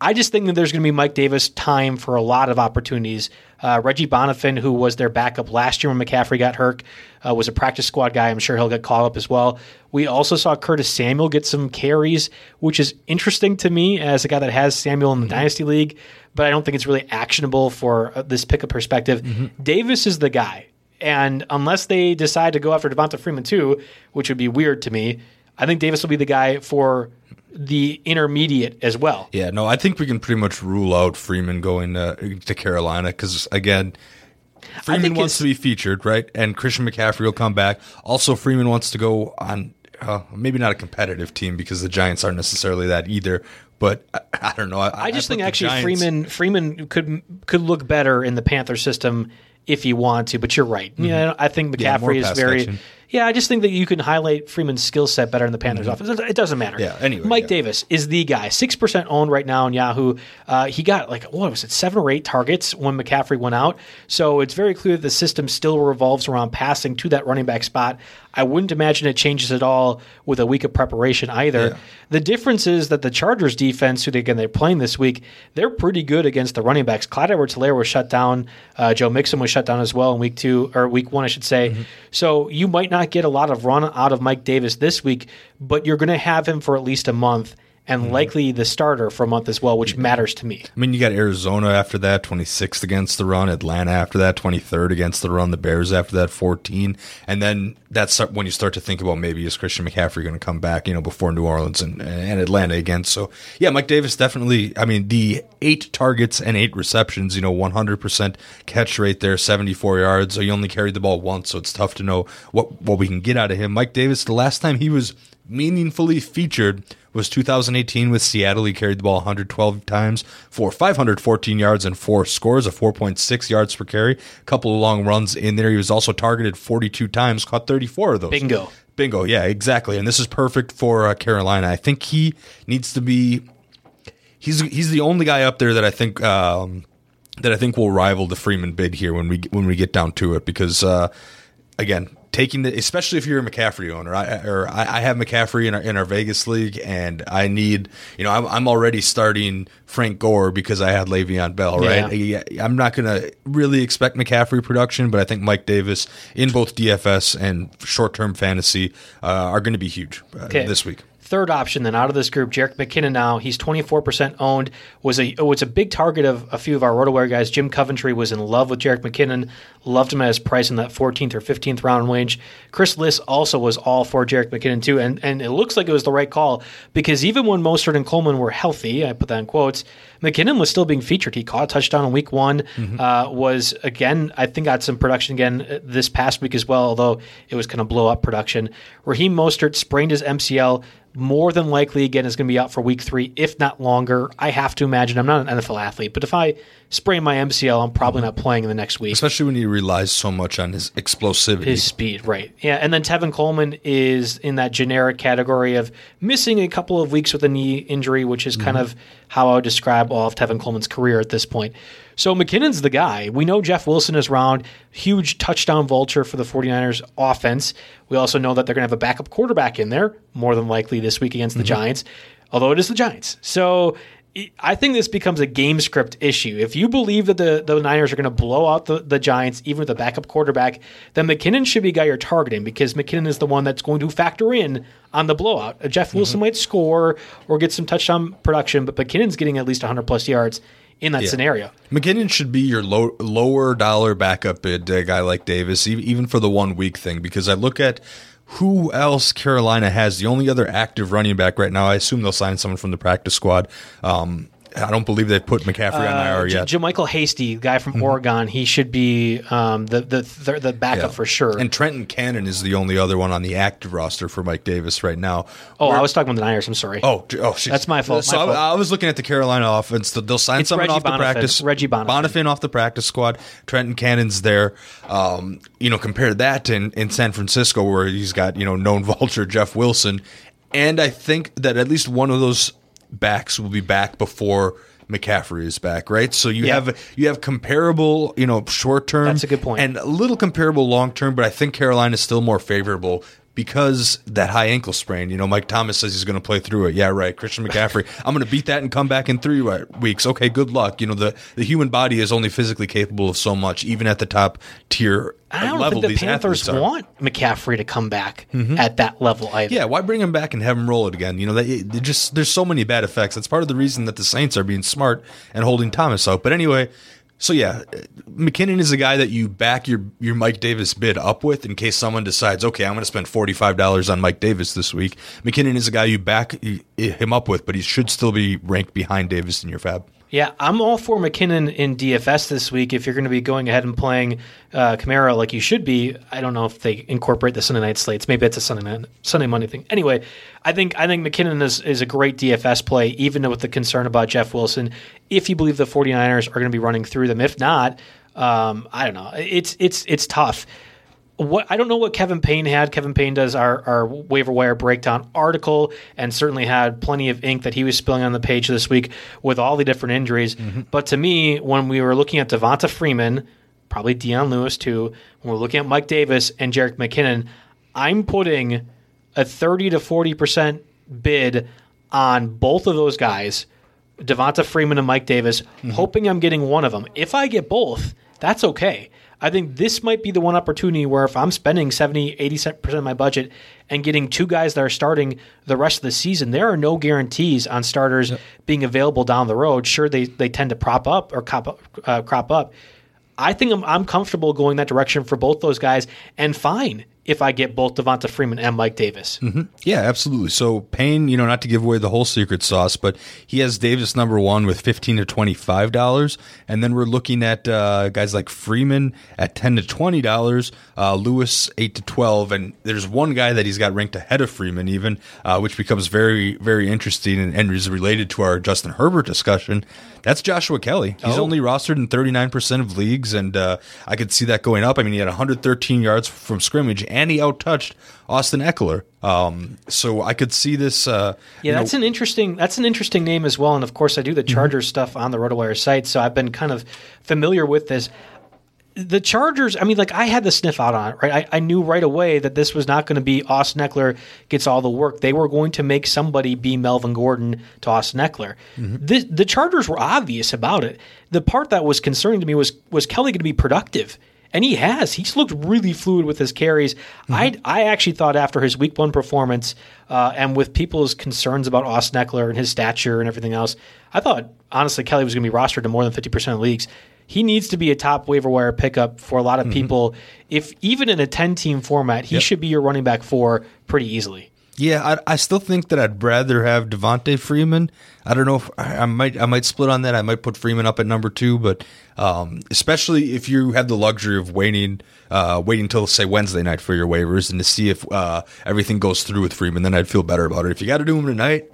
I just think that there's going to be Mike Davis time for a lot of opportunities. Uh, Reggie Bonnafon, who was their backup last year when McCaffrey got hurt, uh, was a practice squad guy. I'm sure he'll get called up as well. We also saw Curtis Samuel get some carries, which is interesting to me as a guy that has Samuel in the Dynasty League, but I don't think it's really actionable for uh, this pickup perspective. Davis is the guy. And unless they decide to go after Devonta Freeman too, which would be weird to me, I think Davis will be the guy for the intermediate as well. Yeah, no, I think we can pretty much rule out Freeman going uh, to Carolina because again, Freeman wants to be featured, right? And Christian McCaffrey will come back. Also, Freeman wants to go on uh, maybe not a competitive team because the Giants aren't necessarily that either. But I, I don't know. I, I just put think actually Giants- Freeman Freeman could could look better in the Panther system if you want to. But you're right. Yeah, I think Mm-hmm. Yeah, McCaffrey is very. Yeah, I just think that you can highlight Freeman's skill set better in the Panthers' offense. It- doesn't matter. Mm-hmm. Yeah, anyway, Mike yeah. Davis is the guy. Six percent owned right now in Yahoo. Uh, he got like what was it, seven or eight targets when McCaffrey went out. So it's very clear that the system still revolves around passing to that running back spot. I wouldn't imagine it changes at all with a week of preparation either. Yeah. The difference is that the Chargers defense, who they, again they're playing this week, they're pretty good against the running backs. Clyde Edwards-Helaire was shut down. Uh, Joe Mixon was shut down as well in week two or week one, I should say. So you might not get a lot of run out of Mike Davis this week, but you're going to have him for at least a month and mm-hmm. likely the starter for a month as well, which mm-hmm. matters to me. I mean, you got Arizona after that, 26th against the run. Atlanta after that, 23rd against the run. The Bears after that, 14. And then that's when you start to think about maybe is Christian McCaffrey going to come back, you know, before New Orleans and, and Atlanta again. So, yeah, Mike Davis definitely, I mean, the eight targets and eight receptions, you know, 100% catch rate there, 74 yards. So he only carried the ball once, so it's tough to know what, what we can get out of him. Mike Davis, the last time he was meaningfully featured was 2018 with Seattle. He carried the ball 112 times for 514 yards and four scores, a 4.6 yards per carry. A couple of long runs in there. He was also targeted 42 times, caught 34 of those. Bingo. Bingo. Yeah, exactly. And this is perfect for uh, Carolina. I think he needs to be. He's he's the only guy up there that I think um, that I think will rival the Freeman bid here when we when we get down to it because uh, again taking the especially if you're a McCaffrey owner I or I, I have McCaffrey in our in our Vegas league and I need you know I'm, I'm already starting Frank Gore because I had Le'Veon Bell right Yeah. Yeah, I'm not gonna really expect McCaffrey production but I think Mike Davis in both DFS and short term fantasy uh, are going to be huge uh, Okay. this week. Third option then out of this group, Jerick McKinnon now. He's 24% owned. Was a was a big target of a few of our RotoWire guys. Jim Coventry was in love with Jerick McKinnon, loved him at his price in that 14th or 15th round range. Chris Liss also was all for Jerick McKinnon too, and and it looks like it was the right call because even when Mostert and Coleman were healthy, I put that in quotes, McKinnon was still being featured. He caught a touchdown in week one. Uh, was again, I think, got some production again uh, this past week as well. Although it was kind of blow up production. Raheem Mostert sprained his MCL. More than likely, again, is going to be out for week three, if not longer. I have to imagine. I'm not an NFL athlete, but if I sprain my MCL, I'm probably not playing in the next week. Especially when he relies so much on his explosivity. His speed, right. Yeah, and then Tevin Coleman is in that generic category of missing a couple of weeks with a knee injury, which is kind mm-hmm. of how I would describe all of Tevin Coleman's career at this point. So McKinnon's the guy. We know Jeff Wilson is around, huge touchdown vulture for the 49ers offense. We also know that they're going to have a backup quarterback in there, more than likely this week against the mm-hmm. Giants, although it is the Giants. So I think this becomes a game script issue. If you believe that the, the Niners are going to blow out the, the Giants, even with a backup quarterback, then McKinnon should be a guy you're targeting because McKinnon is the one that's going to factor in on the blowout. Uh, Jeff Wilson mm-hmm. might score or get some touchdown production, but McKinnon's getting at least 100 plus yards in that yeah. scenario. McKinnon should be your low, lower dollar backup bid, a guy like Davis, even for the one week thing, because I look at who else Carolina has? The only other active running back right now, I assume they'll sign someone from the practice squad. Um, I don't believe they've put McCaffrey uh, on IR yet. J- JaMycal Hasty, guy from mm-hmm. Oregon, he should be um, the the th- the backup yeah. for sure. And Trenton Cannon is the only other one on the active roster for Mike Davis right now. Oh, I was talking about the Niners. I'm sorry. Oh, oh, geez. that's my fault. So my I, fault. I, was looking at the Carolina offense. They'll sign it's someone Reggie off the practice. Reggie. Bonnafon off the practice squad. Trenton Cannon's there. Um, you know, compare that in in San Francisco where he's got you know known vulture Jeff Wilson, and I think that at least one of those backs will be back before McCaffrey is back, right? So you yeah. have you have comparable, you know, short term. That's a good point. And a little comparable long term, but I think Carolina is still more favorable because that high ankle sprain. You know, Mike Thomas says he's going to play through it. Yeah, right. Christian McCaffrey, I'm going to beat that and come back in three weeks. Okay, good luck. You know, the the human body is only physically capable of so much, even at the top tier. I don't level, think the Panthers want McCaffrey to come back mm-hmm. at that level either. Yeah, why bring him back and have him roll it again? You know, they, they just there's so many bad effects. That's part of the reason that the Saints are being smart and holding Thomas out. But anyway, so yeah, McKinnon is a guy that you back your your Mike Davis bid up with in case someone decides, okay, I'm going to spend forty five dollars on Mike Davis this week. McKinnon is a guy you back him up with, but he should still be ranked behind Davis in your fab. Yeah, I'm all for McKinnon in DFS this week. If you're going to be going ahead and playing uh, Kamara like you should be, I don't know if they incorporate the Sunday night slates. Maybe it's a Sunday night, Sunday Monday thing. Anyway, I think I think McKinnon is, is a great DFS play, even with the concern about Jeff Wilson. If you believe the 49ers are going to be running through them, if not, um, I don't know. It's it's it's tough what I don't know what Kevin Payne had. Kevin Payne does our, our waiver wire breakdown article and certainly had plenty of ink that he was spilling on the page this week with all the different injuries. Mm-hmm. But to me, when we were looking at Devonta Freeman, probably Dion Lewis too, when we're looking at Mike Davis and Jerick McKinnon, I'm putting a 30 to 40% bid on both of those guys, Devonta Freeman and Mike Davis, mm-hmm. hoping I'm getting one of them. If I get both, that's okay. I think this might be the one opportunity where if I'm spending 70, 80% of my budget and getting two guys that are starting the rest of the season, there are no guarantees on starters yep. being available down the road. Sure, they, they tend to prop up or crop, uh, crop up. I think I'm, I'm comfortable going that direction for both those guys and fine if I get both Devonta Freeman and Mike Davis. Mm-hmm. Yeah, absolutely. So Payne, you know, not to give away the whole secret sauce, but he has Davis number one with fifteen to twenty five dollars, and then we're looking at uh, guys like Freeman at ten to twenty dollars, uh, Lewis eight to twelve, and there's one guy that he's got ranked ahead of Freeman even, uh, which becomes very very interesting and, and, is related to our Justin Herbert discussion. That's Joshua Kelley. He's oh. only rostered in thirty nine percent of leagues, and uh, I could see that going up. I mean, he had 113 yards from scrimmage and he outtouched Austin Ekeler. Um, so I could see this. Uh, yeah, that's know, an interesting. That's an interesting name as well. And of course, I do the mm-hmm. Chargers mm-hmm. stuff on the RotoWire site, so I've been kind of familiar with this. The Chargers, I mean, like I had the sniff out on it, right? I, I knew right away that this was not going to be Austin Ekeler gets all the work. They were going to make somebody be Melvin Gordon to Austin Ekeler. Mm-hmm. The, the Chargers were obvious about it. The part that was concerning to me was was Kelley going to be productive? And he has. He's looked really fluid with his carries. Mm-hmm. I I actually thought after his Week One performance, uh, and with people's concerns about Austin Ekeler and his stature and everything else, I thought honestly Kelley was going to be rostered to more than fifty percent of leagues. He needs to be a top waiver wire pickup for a lot of mm-hmm. people. If even in a ten team format, he yep. should be your running back for pretty easily. Yeah, I, I, still think that I'd rather have Devonta Freeman. I don't know if I, I, might I might split on that. I might put Freeman up at number two, but um, especially if you have the luxury of waiting uh, waiting until say Wednesday night for your waivers and to see if uh, everything goes through with Freeman, then I'd feel better about it. If you got to do him tonight,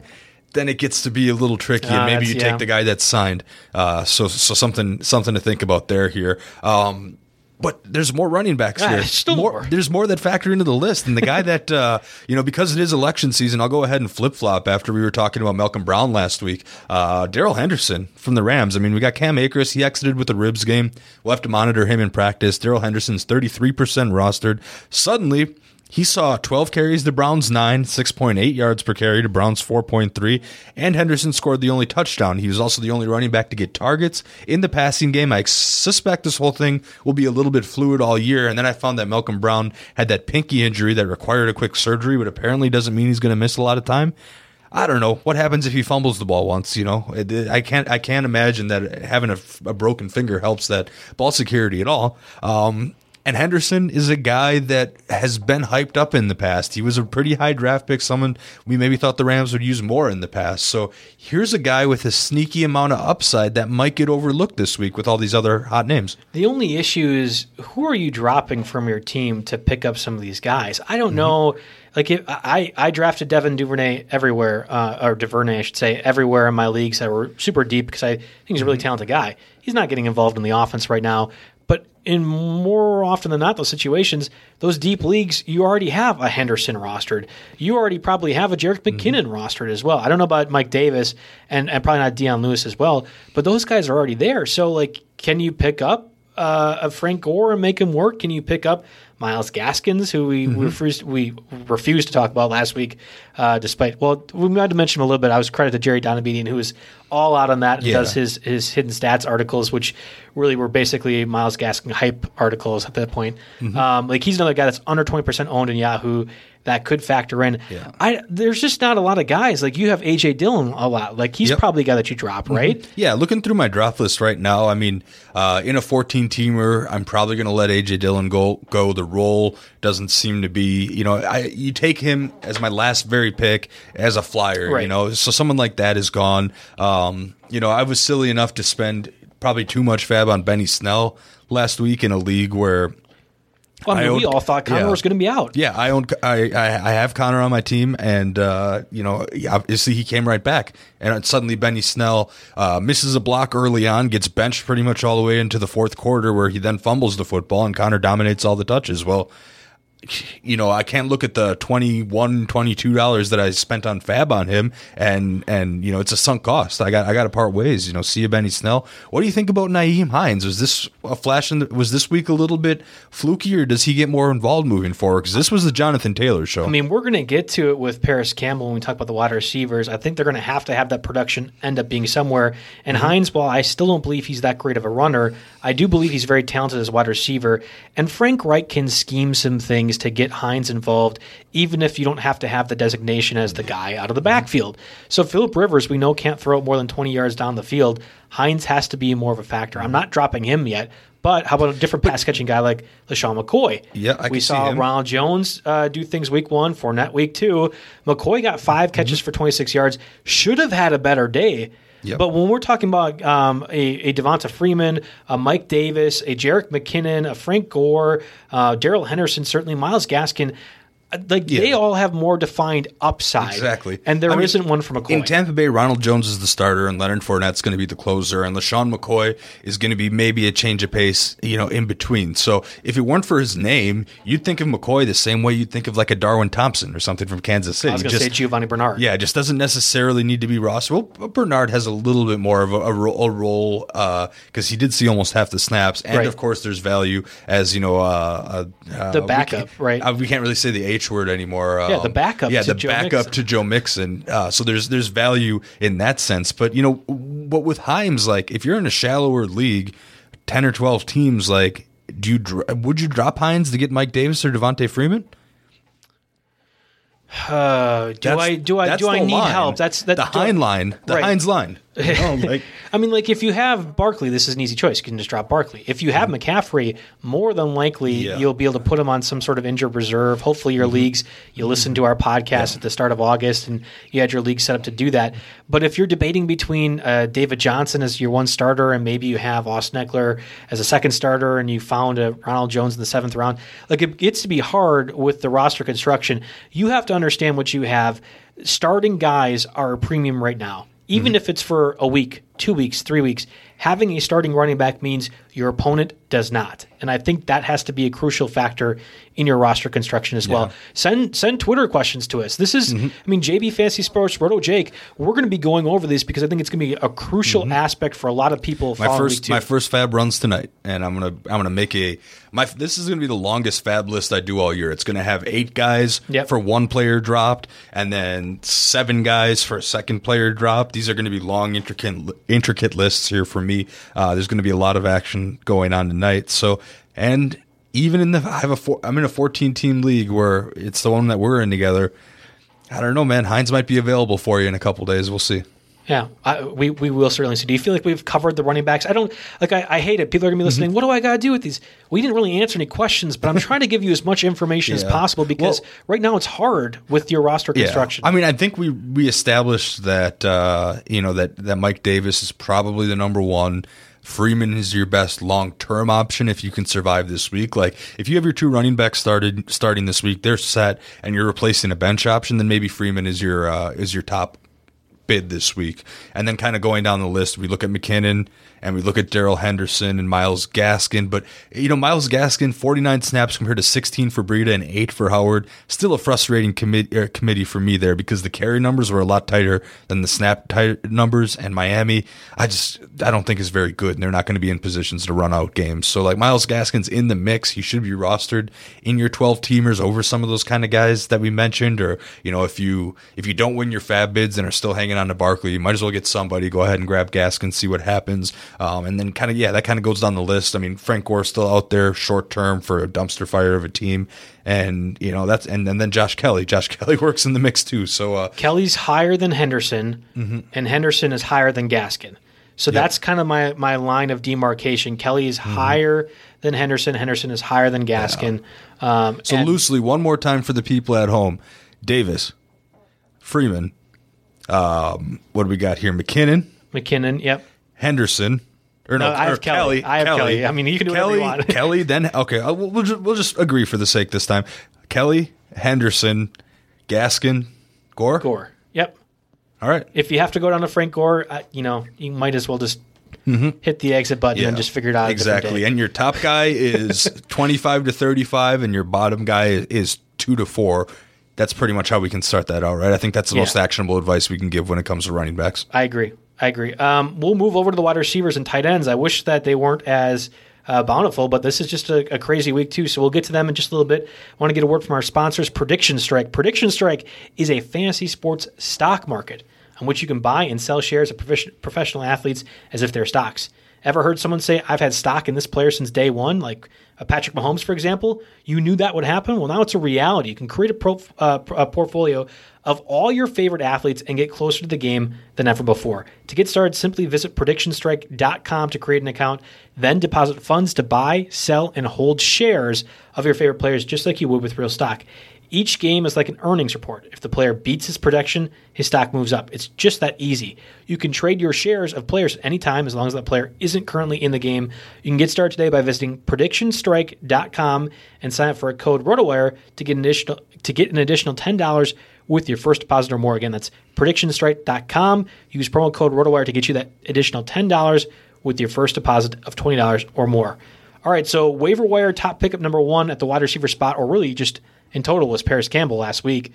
then it gets to be a little tricky, and uh, maybe you take yeah. the guy that's signed. Uh, so so something something to think about there here. Um, but there's more running backs yeah, here. Still more, more. There's more that factor into the list. And the guy that, uh, you know, because it is election season, I'll go ahead and flip flop after we were talking about Malcolm Brown last week. Uh, Darrell Henderson from the Rams. I mean, we got Cam Akers. He exited with the ribs game. We'll have to monitor him in practice. Darrell Henderson's 33% rostered. Suddenly, He saw 12 carries to Browns 9, 6.8 yards per carry to Browns 4.3, and Henderson scored the only touchdown. He was also the only running back to get targets in the passing game. I suspect this whole thing will be a little bit fluid all year. And then I found that Malcolm Brown had that pinky injury that required a quick surgery, but apparently doesn't mean he's going to miss a lot of time. I don't know what happens if he fumbles the ball once. You know, I can't. I can't imagine that having a, a broken finger helps that ball security at all. Um, and Henderson is a guy that has been hyped up in the past. He was a pretty high draft pick, someone we maybe thought the Rams would use more in the past. So here's a guy with a sneaky amount of upside that might get overlooked this week with all these other hot names. The only issue is who are you dropping from your team to pick up some of these guys? I don't mm-hmm. know. Like if, I, I drafted Devin Duvernay everywhere, uh, or Duvernay, I should say, everywhere in my leagues that were super deep because I think he's a really mm-hmm. talented guy. He's not getting involved in the offense right now. In more often than not, those situations, those deep leagues, you already have a Henderson rostered. You already probably have a Jerick mm-hmm. McKinnon mm-hmm. rostered as well. I don't know about Mike Davis and, and probably not Dion Lewis as well, but those guys are already there. So, like, can you pick up uh, a Frank Gore and make him work? Can you pick up Myles Gaskins, who we mm-hmm. refused we refused to talk about last week, uh, despite well, we might have mentioned him a little bit. I was credit to Jerry Donabedian, who was all out on that, yeah. does his his hidden stats articles, which really were basically Myles Gaskin hype articles at that point. Mm-hmm. Um, like he's another guy that's under twenty percent owned in Yahoo that could factor in. Yeah. I there's just not a lot of guys. Like you have AJ Dillon a lot. Like he's yep. probably a guy that you drop, mm-hmm. right? Mm-hmm. Yeah, looking through my draft list right now, I mean, uh, in a 14 teamer, I'm probably going to let AJ Dillon go. Go. The role doesn't seem to be, you know, I you take him as my last very pick as a flyer, right. you know, so someone like that is gone. Um, you know, I was silly enough to spend probably too much fab on Benny Snell last week in a league where I mean, I owned, we all thought Conner yeah. was going to be out. Yeah, I own I, I have Conner on my team, and uh, you know, obviously he came right back, and suddenly Benny Snell uh, misses a block early on, gets benched pretty much all the way into the fourth quarter, where he then fumbles the football, and Conner dominates all the touches. Well, you know, I can't look at the 21 $22 that I spent on Fab on him and, and, you know, it's a sunk cost. I got, I got to part ways, you know, see you, Benny Snell. What do you think about Nyheim Hines? Was this a flash in the, was this week a little bit fluky or does he get more involved moving forward? Because this was the Jonathan Taylor show. I mean, we're going to get to it with Parris Campbell when we talk about the wide receivers. I think they're going to have to have that production end up being somewhere. And mm-hmm. Hines, while I still don't believe he's that great of a runner, I do believe he's very talented as a wide receiver. And Frank Reich can scheme some things to get Hines involved, even if you don't have to have the designation as the guy out of the backfield. So Philip Rivers, we know, can't throw it more than 20 yards down the field. Hines has to be more of a factor. I'm not dropping him yet, but how about a different pass catching guy like LeSean McCoy? Yeah, I we saw Ronald Jones uh, do things week one, Fournette week two. McCoy got 5 catches mm-hmm. for 26 yards. Should have had a better day. Yep. But when we're talking about um, a, a Devonta Freeman, a Mike Davis, a Jerick McKinnon, a Frank Gore, uh, Darrell Henderson, certainly Myles Gaskin, like yeah. they all have more defined upside. Exactly. And there not one from McCoy. In Tampa Bay, Ronald Jones is the starter and Leonard Fournette's going to be the closer and LeSean McCoy is going to be maybe a change of pace, you know, in between. So if it weren't for his name, you'd think of McCoy the same way you'd think of like a Darwin Thompson or something from Kansas City. I was going to say Giovani Bernard. Yeah, it just doesn't necessarily need to be Ross. Well, Bernard has a little bit more of a, a, a role because uh, he did see almost half the snaps. And right. of course, there's value as, you know, uh, uh, the backup, right? Uh, we can't really say the H word anymore um, yeah, the backup. Yeah, the Joe backup Mixon. to Joe Mixon. Uh, so there's there's value in that sense. But you know, but with Hines, like if you're in a shallower league, ten or twelve teams, like do you would you drop Hines to get Mike Davis or Devonta Freeman? Uh, do that's, I do I do I need line. help? That's that, the Hines line, the right. Hines line. You know, like, I mean, like if you have Barkley, this is an easy choice. You can just drop Barkley. If you have. McCaffrey, more than likely yeah. you'll be able to put him on some sort of injured reserve. Hopefully, your mm-hmm. leagues you listen to our podcast yeah. at the start of August, and you had your league set up to do that. But if you're debating between uh, David Johnson as your one starter, and maybe you have Austin Ekeler as a second starter, and you found a Ronald Jones in the seventh round, like it gets to be hard with the roster construction. You have to understand what you have. Starting guys are a premium right now even mm-hmm. if it's for a week, two weeks, three weeks, having a starting running back means your opponent does not. And I think that has to be a crucial factor in your roster construction as well. Send send Twitter questions to us. This is, Mm-hmm. I mean, JB Fantasy Sports, Roto Jake. We're going to be going over this because I think it's going to be a crucial aspect for a lot of people. Mm-hmm. My first my first fab runs tonight, and I'm gonna I'm gonna make a my this is gonna be the longest fab list I do all year. It's gonna have eight guys Yep. for one player dropped, and then seven guys for a second player dropped. These are gonna be long intricate intricate lists here for me. Uh, there's gonna be a lot of action going on tonight. So and even in the I have a four, I'm in a 14 team league where it's the one that we're in together. I don't know, man. Hines might be available for you in a couple days. We'll see. Yeah, I, we we will certainly see. Do you feel like we've covered the running backs? I don't like. I, I hate it. People are gonna be listening. What do I got to do with these? We didn't really answer any questions, but I'm trying to give you as much information as possible because Well- right now it's hard with your roster construction. I mean, I think we we established that uh, you know that that Mike Davis is probably the number one. Freeman is your best long term option if you can survive this week. Like if you have your two running backs started starting this week, they're set, and you're replacing a bench option, then maybe Freeman is your uh, is your top bid this week. And then kind of going down the list, we look at McKinnon and we look at Darrell Henderson and Myles Gaskin. But, you know, Myles Gaskin, 49 snaps compared to 16 for Breida and 8 for Howard. Still a frustrating commit, er, committee for me there because the carry numbers were a lot tighter than the snap numbers. And Miami, I just, I don't think is very good. And they're not going to be in positions to run out games. So, like, Myles Gaskin's in the mix. He should be rostered in your 12 teamers over some of those kind of guys that we mentioned. Or, you know, if you, if you don't win your fab bids and are still hanging on to Barkley, you might as well get somebody. Go ahead and grab Gaskin, see what happens. Um, and then kind of, yeah, that kind of goes down the list. I mean, Frank Gore's still out there short term for a dumpster fire of a team. And, you know, that's, and, and then Josh Kelley. Josh Kelley works in the mix too. So, uh, Kelley's higher than Henderson, Mm-hmm. and Henderson is higher than Gaskin. So that's kind of my my line of demarcation. Kelley is Mm-hmm. higher than Henderson. Henderson is higher than Gaskin. Um, so and- loosely, one more time for the people at home Davis, Freeman, um, what do we got here? McKinnon, McKinnon. Yep. Henderson. Or no, No, I have or Kelley. I have Kelley. I mean, you can do whatever Kelley, you want. Kelley, then okay, uh, we'll, we'll, just, we'll just agree for the sake this time. Kelley, Henderson, Gaskin, Gore. Gore. Yep. All right. If you have to go down to Frank Gore, uh, you know, you might as well just hit the exit button and just figure it out. exactly. And your top guy is twenty five to thirty five, and your bottom guy is two to four. That's pretty much how we can start that out, right? I think that's the Yeah. most actionable advice we can give when it comes to running backs. I agree. I agree. Um, we'll move over to the wide receivers and tight ends. I wish that they weren't as uh, bountiful, but this is just a, a crazy week too. So we'll get to them in just a little bit. I want to get a word from our sponsors, Prediction Strike. Prediction Strike is a fantasy sports stock market on which you can buy and sell shares of profession- professional athletes as if they're stocks. Ever heard someone say, I've had stock in this player since day one, like uh, Patrick Mahomes, for example? You knew that would happen? Well, now it's a reality. You can create a, pro, uh, a portfolio of all your favorite athletes and get closer to the game than ever before. To get started, simply visit predictionstrike.com to create an account, then deposit funds to buy, sell, and hold shares of your favorite players just like you would with real stock. Each game is like an earnings report. If the player beats his prediction, his stock moves up. It's just that easy. You can trade your shares of players anytime as long as that player isn't currently in the game. You can get started today by visiting predictionstrike.com and sign up for a code ROTOWIRE to get an additional to get an additional $10 with your first deposit or more. Again, that's predictionstrike.com. Use promo code ROTOWIRE to get you that additional $10 with your first deposit of $20 or more. All right, so waiver wire top pickup number one at the wide receiver spot, or really just in total, was Parris Campbell last week.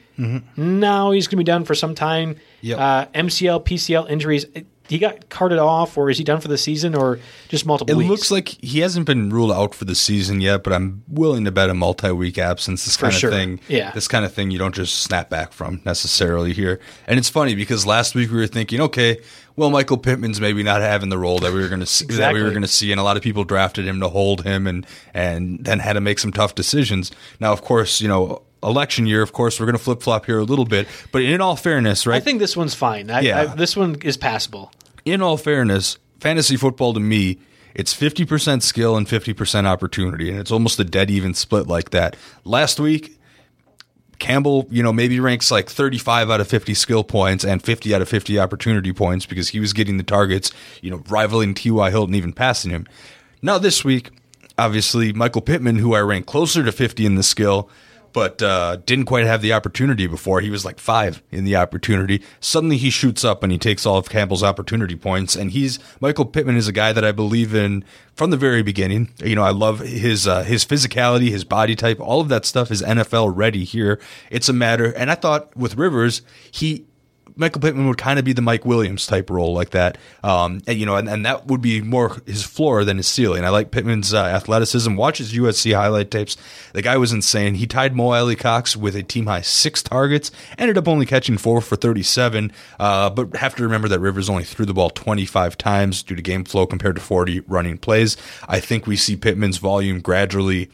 Now he's going to be done for some time. Yep. Uh, MCL, PCL injuries. He got carted off, or is he done for the season, or just multiple It weeks? looks like he hasn't been ruled out for the season yet, but I'm willing to bet a multi-week absence. This kind sure. of thing, Yeah. This kind of thing you don't just snap back from necessarily here. And it's funny because last week we were thinking, okay, well, Michael Pittman's maybe not having the role that we were going to see, that we were going to see, and a lot of people drafted him to hold him, and and then had to make some tough decisions. Now, of course, you know. Election year, of course, we're going to flip flop here a little bit, but in all fairness, right? I think this one's fine. I, Yeah. I, this one is passable. In all fairness, fantasy football to me, it's 50% skill and 50% opportunity. And it's almost a dead even split like that. Last week, Campbell, you know, maybe ranks like 35 out of 50 skill points and 50 out of 50 opportunity points because he was getting the targets, you know, rivaling T.Y. Hilton, even passing him. Now, this week, obviously, Michael Pittman, who I rank closer to 50 in the skill, but uh, didn't quite have the opportunity before. He was like five in the opportunity. Suddenly he shoots up and he takes all of Campbell's opportunity points. And he's Michael Pittman is a guy that I believe in from the very beginning. You know, I love his uh, his physicality, his body type, all of that stuff is NFL ready here. It's a matter, and I thought with Rivers, he Michael Pittman would kind of be the Mike Williams type role like that. Um, and, you know, and, and that would be more his floor than his ceiling. I like Pittman's uh, athleticism. Watch his USC highlight tapes. The guy was insane. He tied Mo Alie-Cox with a team high six targets, ended up only catching four for 37. Uh, but have to remember that Rivers only threw the ball 25 times due to game flow compared to 40 running plays. I think we see Pittman's volume gradually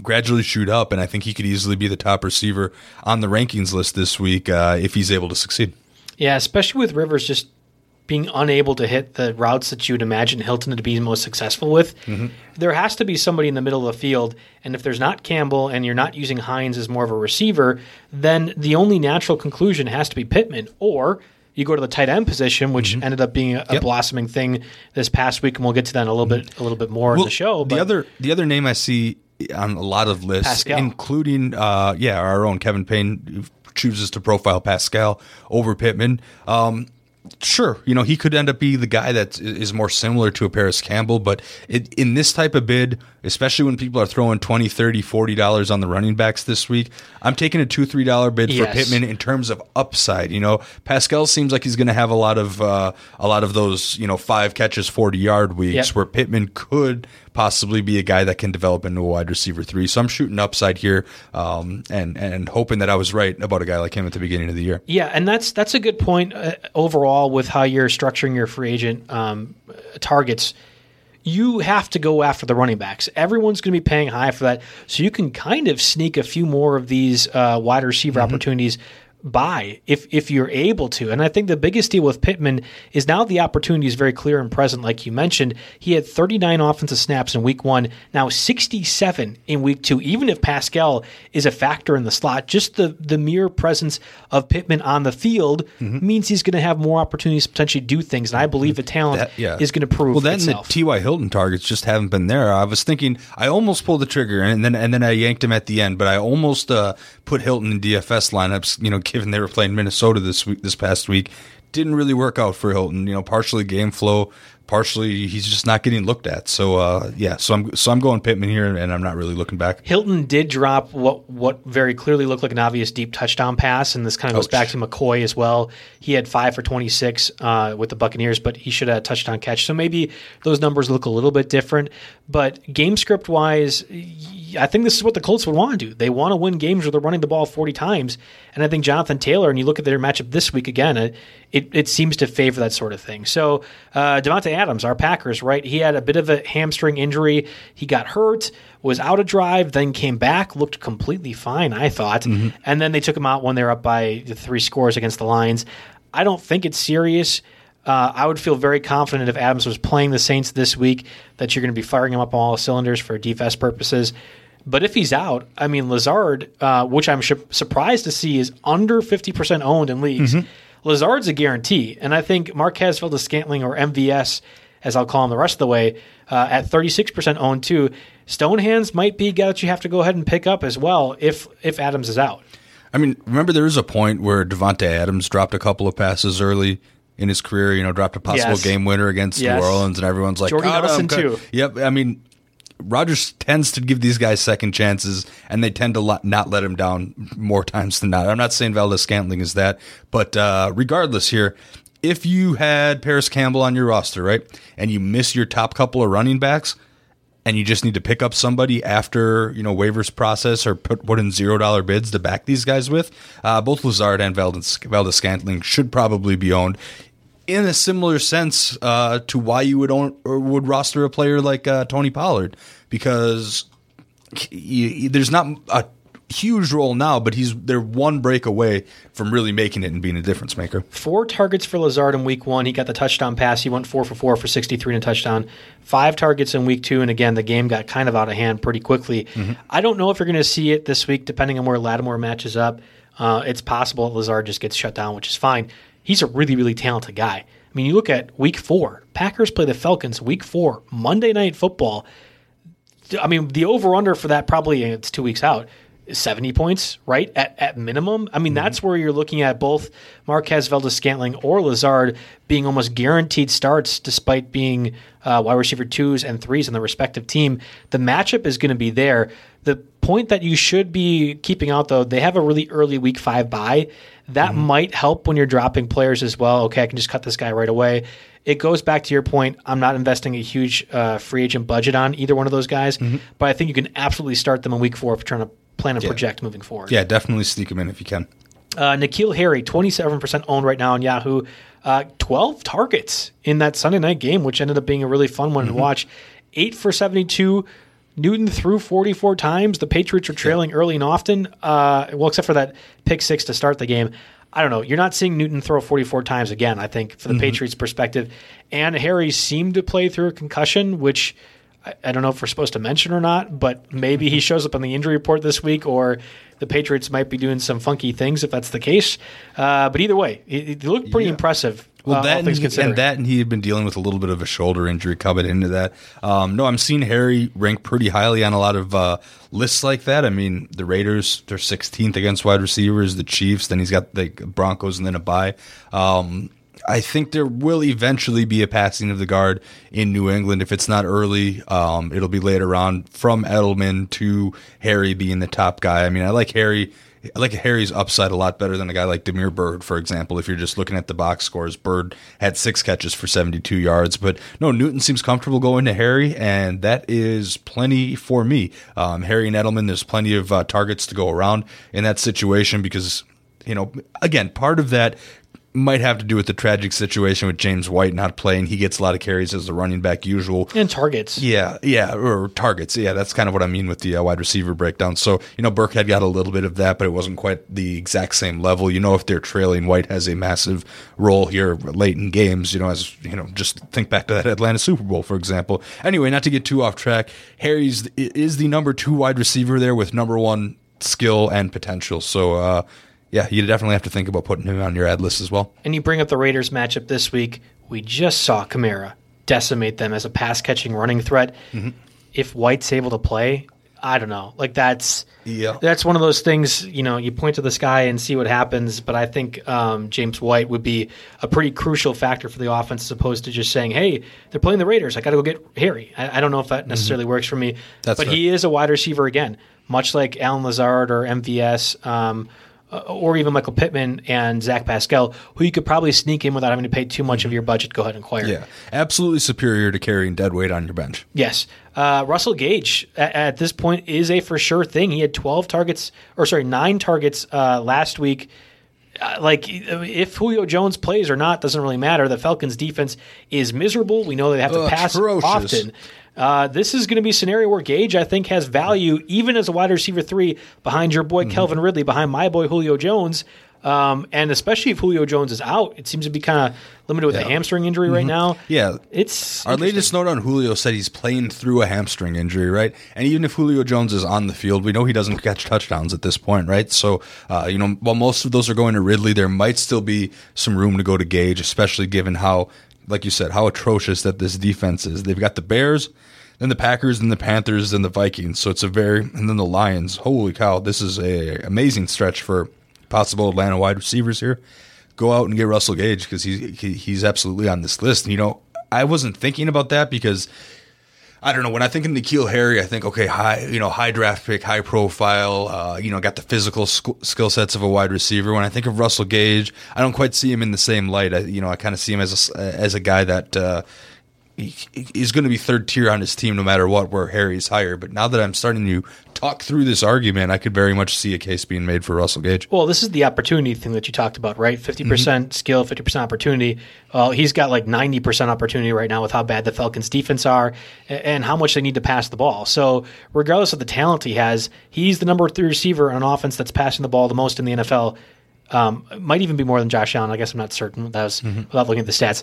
gradually shoot up, and I think he could easily be the top receiver on the rankings list this week uh, if he's able to succeed. Yeah, especially with Rivers just being unable to hit the routes that you would imagine Hilton to be most successful with. Mm-hmm. There has to be somebody in the middle of the field, and if there's not Campbell and you're not using Hines as more of a receiver, then the only natural conclusion has to be Pittman, or you go to the tight end position, which mm-hmm. ended up being a, a yep. blossoming thing this past week, and we'll get to that in a little mm-hmm. bit, a little bit more well, in the show. But. The other, the other name I see on a lot of lists, Pascal. including uh, yeah, our own Kevin Payne chooses to profile Pascal over Pittman. Um, sure, you know, he could end up be the guy that is more similar to a Parris Campbell, but it, in this type of bid, especially when people are throwing 20 30 $40 on the running backs this week, I'm taking a two, $3 bid yes. for Pittman in terms of upside. You know, Pascal seems like he's going to have a lot of, uh, a lot of those, you know, five catches, 40 yard weeks yep. where Pittman could possibly be a guy that can develop into a wide receiver three. So I'm shooting upside here, um, and and hoping that I was right about a guy like him at the beginning of the year. Yeah, and that's that's a good point uh, overall with how you're structuring your free agent um, targets. You have to go after the running backs. Everyone's going to be paying high for that, so you can kind of sneak a few more of these uh, wide receiver mm-hmm. opportunities buy if if you're able to. And I think the biggest deal with Pittman is now the opportunity is very clear and present. Like you mentioned, he had 39 offensive snaps in week one, now 67 in week two. Even if Pascal is a factor in the slot, just the the mere presence of Pittman on the field mm-hmm. means he's going to have more opportunities to potentially do things. And I believe the talent that, yeah. is going to prove. It. Well, then itself. the T.Y. Hilton targets just haven't been there. I was thinking I almost pulled the trigger and then and then I yanked him at the end, but I almost uh, put Hilton in DFS lineups. You know given they were playing Minnesota this week, this past week. Didn't really work out for Hilton. You know, partially game flow, partially he's just not getting looked at. So uh, yeah, so I'm so I'm going Pittman here, and I'm not really looking back. Hilton did drop what what very clearly looked like an obvious deep touchdown pass, and this kind of goes Ouch. back to McCoy as well. He had five for 26 uh, with the Buccaneers, but he should have a touchdown catch. So maybe those numbers look a little bit different. But game script wise, I think this is what the Colts would want to do. They want to win games where they're running the ball 40 times. And I think Jonathan Taylor, and you look at their matchup this week again, it, it, seems to favor that sort of thing. So uh, Davante Adams, our Packers, right? He had a bit of a hamstring injury. He got hurt, was out of drive, then came back, looked completely fine, I thought. Mm-hmm. And then they took him out when they were up by the three scores against the Lions. I don't think it's serious. Uh, I would feel very confident if Adams was playing the Saints this week that you're going to be firing him up on all cylinders for DFS purposes. But if he's out, I mean, Lazard, uh, which I'm sh- surprised to see, is under 50% owned in leagues. Mm-hmm. Lazard's a guarantee. And I think Marquez Valdes-Scantling, or MVS, as I'll call him the rest of the way, uh, at 36% owned too. Stonehands might be a guy that you have to go ahead and pick up as well if if Adams is out. I mean, remember there was a point where Davante Adams dropped a couple of passes early in his career. You know, dropped a possible yes. game winner against yes. New Orleans, and everyone's like, Jordy Nelson too. Yep. I mean, Rodgers tends to give these guys second chances, and they tend to not let him down more times than not. I'm not saying Valdes Scantling is that, but uh, regardless, here, if you had Parris Campbell on your roster, right, and you miss your top couple of running backs, and you just need to pick up somebody after you know waivers process or put put in zero dollar bids to back these guys with, uh, both Lazard and Valdes Scantling should probably be owned in a similar sense uh, to why you would own or would roster a player like uh, Tony Pollard because he, there's not a huge role now, but he's they're one break away from really making it and being a difference maker. Four targets for Lazard in week one. He got the touchdown pass. He went four for four for 63 and a touchdown. Five targets in week two. And again, the game got kind of out of hand pretty quickly. Mm-hmm. I don't know if you're going to see it this week, depending on where Lattimore matches up. Uh, it's possible Lazard just gets shut down, which is fine he's a really, really talented guy. I mean, you look at week four, Packers play the Falcons week four, Monday night football. I mean, the over under for that probably, it's two weeks out, 70 points, right? At, at minimum. I mean, mm-hmm. that's where you're looking at both Marquez Valdes Scantling or Lazard being almost guaranteed starts despite being uh, wide receiver twos and threes in the respective team. The matchup is going to be there. The point that you should be keeping out, though, they have a really early week five bye. That mm-hmm. might help when you're dropping players as well. Okay, I can just cut this guy right away. It goes back to your point. I'm not investing a huge uh, free agent budget on either one of those guys, mm-hmm. but I think you can absolutely start them in week four if you're trying to plan and yeah. project moving forward. Yeah, definitely sneak them in if you can. Uh, N'Keal Harry, 27% owned right now on Yahoo. Uh, 12 targets in that Sunday night game, which ended up being a really fun one mm-hmm. to watch. Eight for 72. Newton threw 44 times. The Patriots are trailing yeah. early and often, uh, well, except for that pick six to start the game. I don't know. You're not seeing Newton throw 44 times again, I think, for the mm-hmm. Patriots' perspective. And Harry seemed to play through a concussion, which I, I, don't know if we're supposed to mention or not, but maybe he shows up on the injury report this week, or the Patriots might be doing some funky things if that's the case. Uh, but either way, he, he looked pretty yeah. impressive. Well, uh, that and, he, and, that, and he had been dealing with a little bit of a shoulder injury coming into that. Um, no, I'm seeing Harry rank pretty highly on a lot of uh, lists like that. I mean, the Raiders they're 16th against wide receivers, the Chiefs, then he's got the Broncos, and then a bye. Um, I think there will eventually be a passing of the guard in New England. If it's not early, um, it'll be later on from Edelman to Harry being the top guy. I mean, I like Harry. I like Harry's upside a lot better than a guy like Damiere Byrd, for example. If you're just looking at the box scores, Byrd had six catches for 72 yards. But no, Newton seems comfortable going to Harry, and that is plenty for me. Um, Harry and Edelman, there's plenty of uh, targets to go around in that situation because you know, again, part of that might have to do with the tragic situation with James White not playing. He gets a lot of carries as a running back usual. And targets. Yeah, yeah, or targets. Yeah, that's kind of what I mean with the uh, wide receiver breakdown. So, you know, Burkhead got a little bit of that, but it wasn't quite the exact same level. You know, if they're trailing, White has a massive role here late in games, you know, as, you know, just think back to that Atlanta Super Bowl, for example. Anyway, not to get too off track, Harry's is the number two wide receiver there with number one skill and potential. So, uh, yeah, you definitely have to think about putting him on your ad list as well. And you bring up the Raiders matchup this week. We just saw Kamara decimate them as a pass catching running threat. Mm-hmm. If White's able to play, I don't know. Like that's yeah. That's one of those things. You know, you point to the sky and see what happens. But I think um, James White would be a pretty crucial factor for the offense, as opposed to just saying, "Hey, they're playing the Raiders. I got to go get Harry." I, I, don't know if that necessarily mm-hmm. works for me. That's but he is a wide receiver again, much like Allen Lazard or MVS. Um, or even Michael Pittman and Zach Pascal, who you could probably sneak in without having to pay too much of your budget. Go ahead and acquire. Yeah, absolutely superior to carrying dead weight on your bench. Yes, uh, Russell Gage at, at, this point is a for sure thing. He had twelve targets, or sorry, nine targets uh, last week. Uh, like if Julio Jones plays or not doesn't really matter. The Falcons' defense is miserable. We know they have to pass often. Uh, this is going to be a scenario where Gage, I think, has value even as a wide receiver three behind your boy mm-hmm. Calvin Ridley, behind my boy Julio Jones. Um, and especially if Julio Jones is out, it seems to be kind of limited with yeah. a hamstring injury mm-hmm. right now. Yeah, it's our latest note on Julio said he's playing through a hamstring injury, right? And even if Julio Jones is on the field, we know he doesn't catch touchdowns at this point, right? So, uh, you know, while most of those are going to Ridley, there might still be some room to go to Gage, especially given how like you said, how atrocious that this defense is. They've got the Bears, then the Packers, then the Panthers, and the Vikings. So it's a very, and then the Lions. Holy cow, this is a amazing stretch for possible Atlanta wide receivers here. Go out and get Russell Gage because he's he, he's absolutely on this list. And, you know, I wasn't thinking about that because I don't know. When I think of N'Keal Harry, I think okay, high, you know, high draft pick, high profile. Uh, you know, got the physical sk- skill sets of a wide receiver. When I think of Russell Gage, I don't quite see him in the same light. I, you know, I kind of see him as a, as a guy that uh, he's going to be third tier on his team no matter what, where Harry's higher. But now that I'm starting to talk through this argument, I could very much see a case being made for Russell Gage. Well, this is the opportunity thing that you talked about, right? 50% mm hmm skill, 50% opportunity. Well, he's got like 90% opportunity right now with how bad the Falcons' defense are and how much they need to pass the ball. So, regardless of the talent he has, he's the number three receiver on an offense that's passing the ball the most in the NFL. Um, might even be more than Josh Allen. I guess I'm not certain. That was mm-hmm. without looking at the stats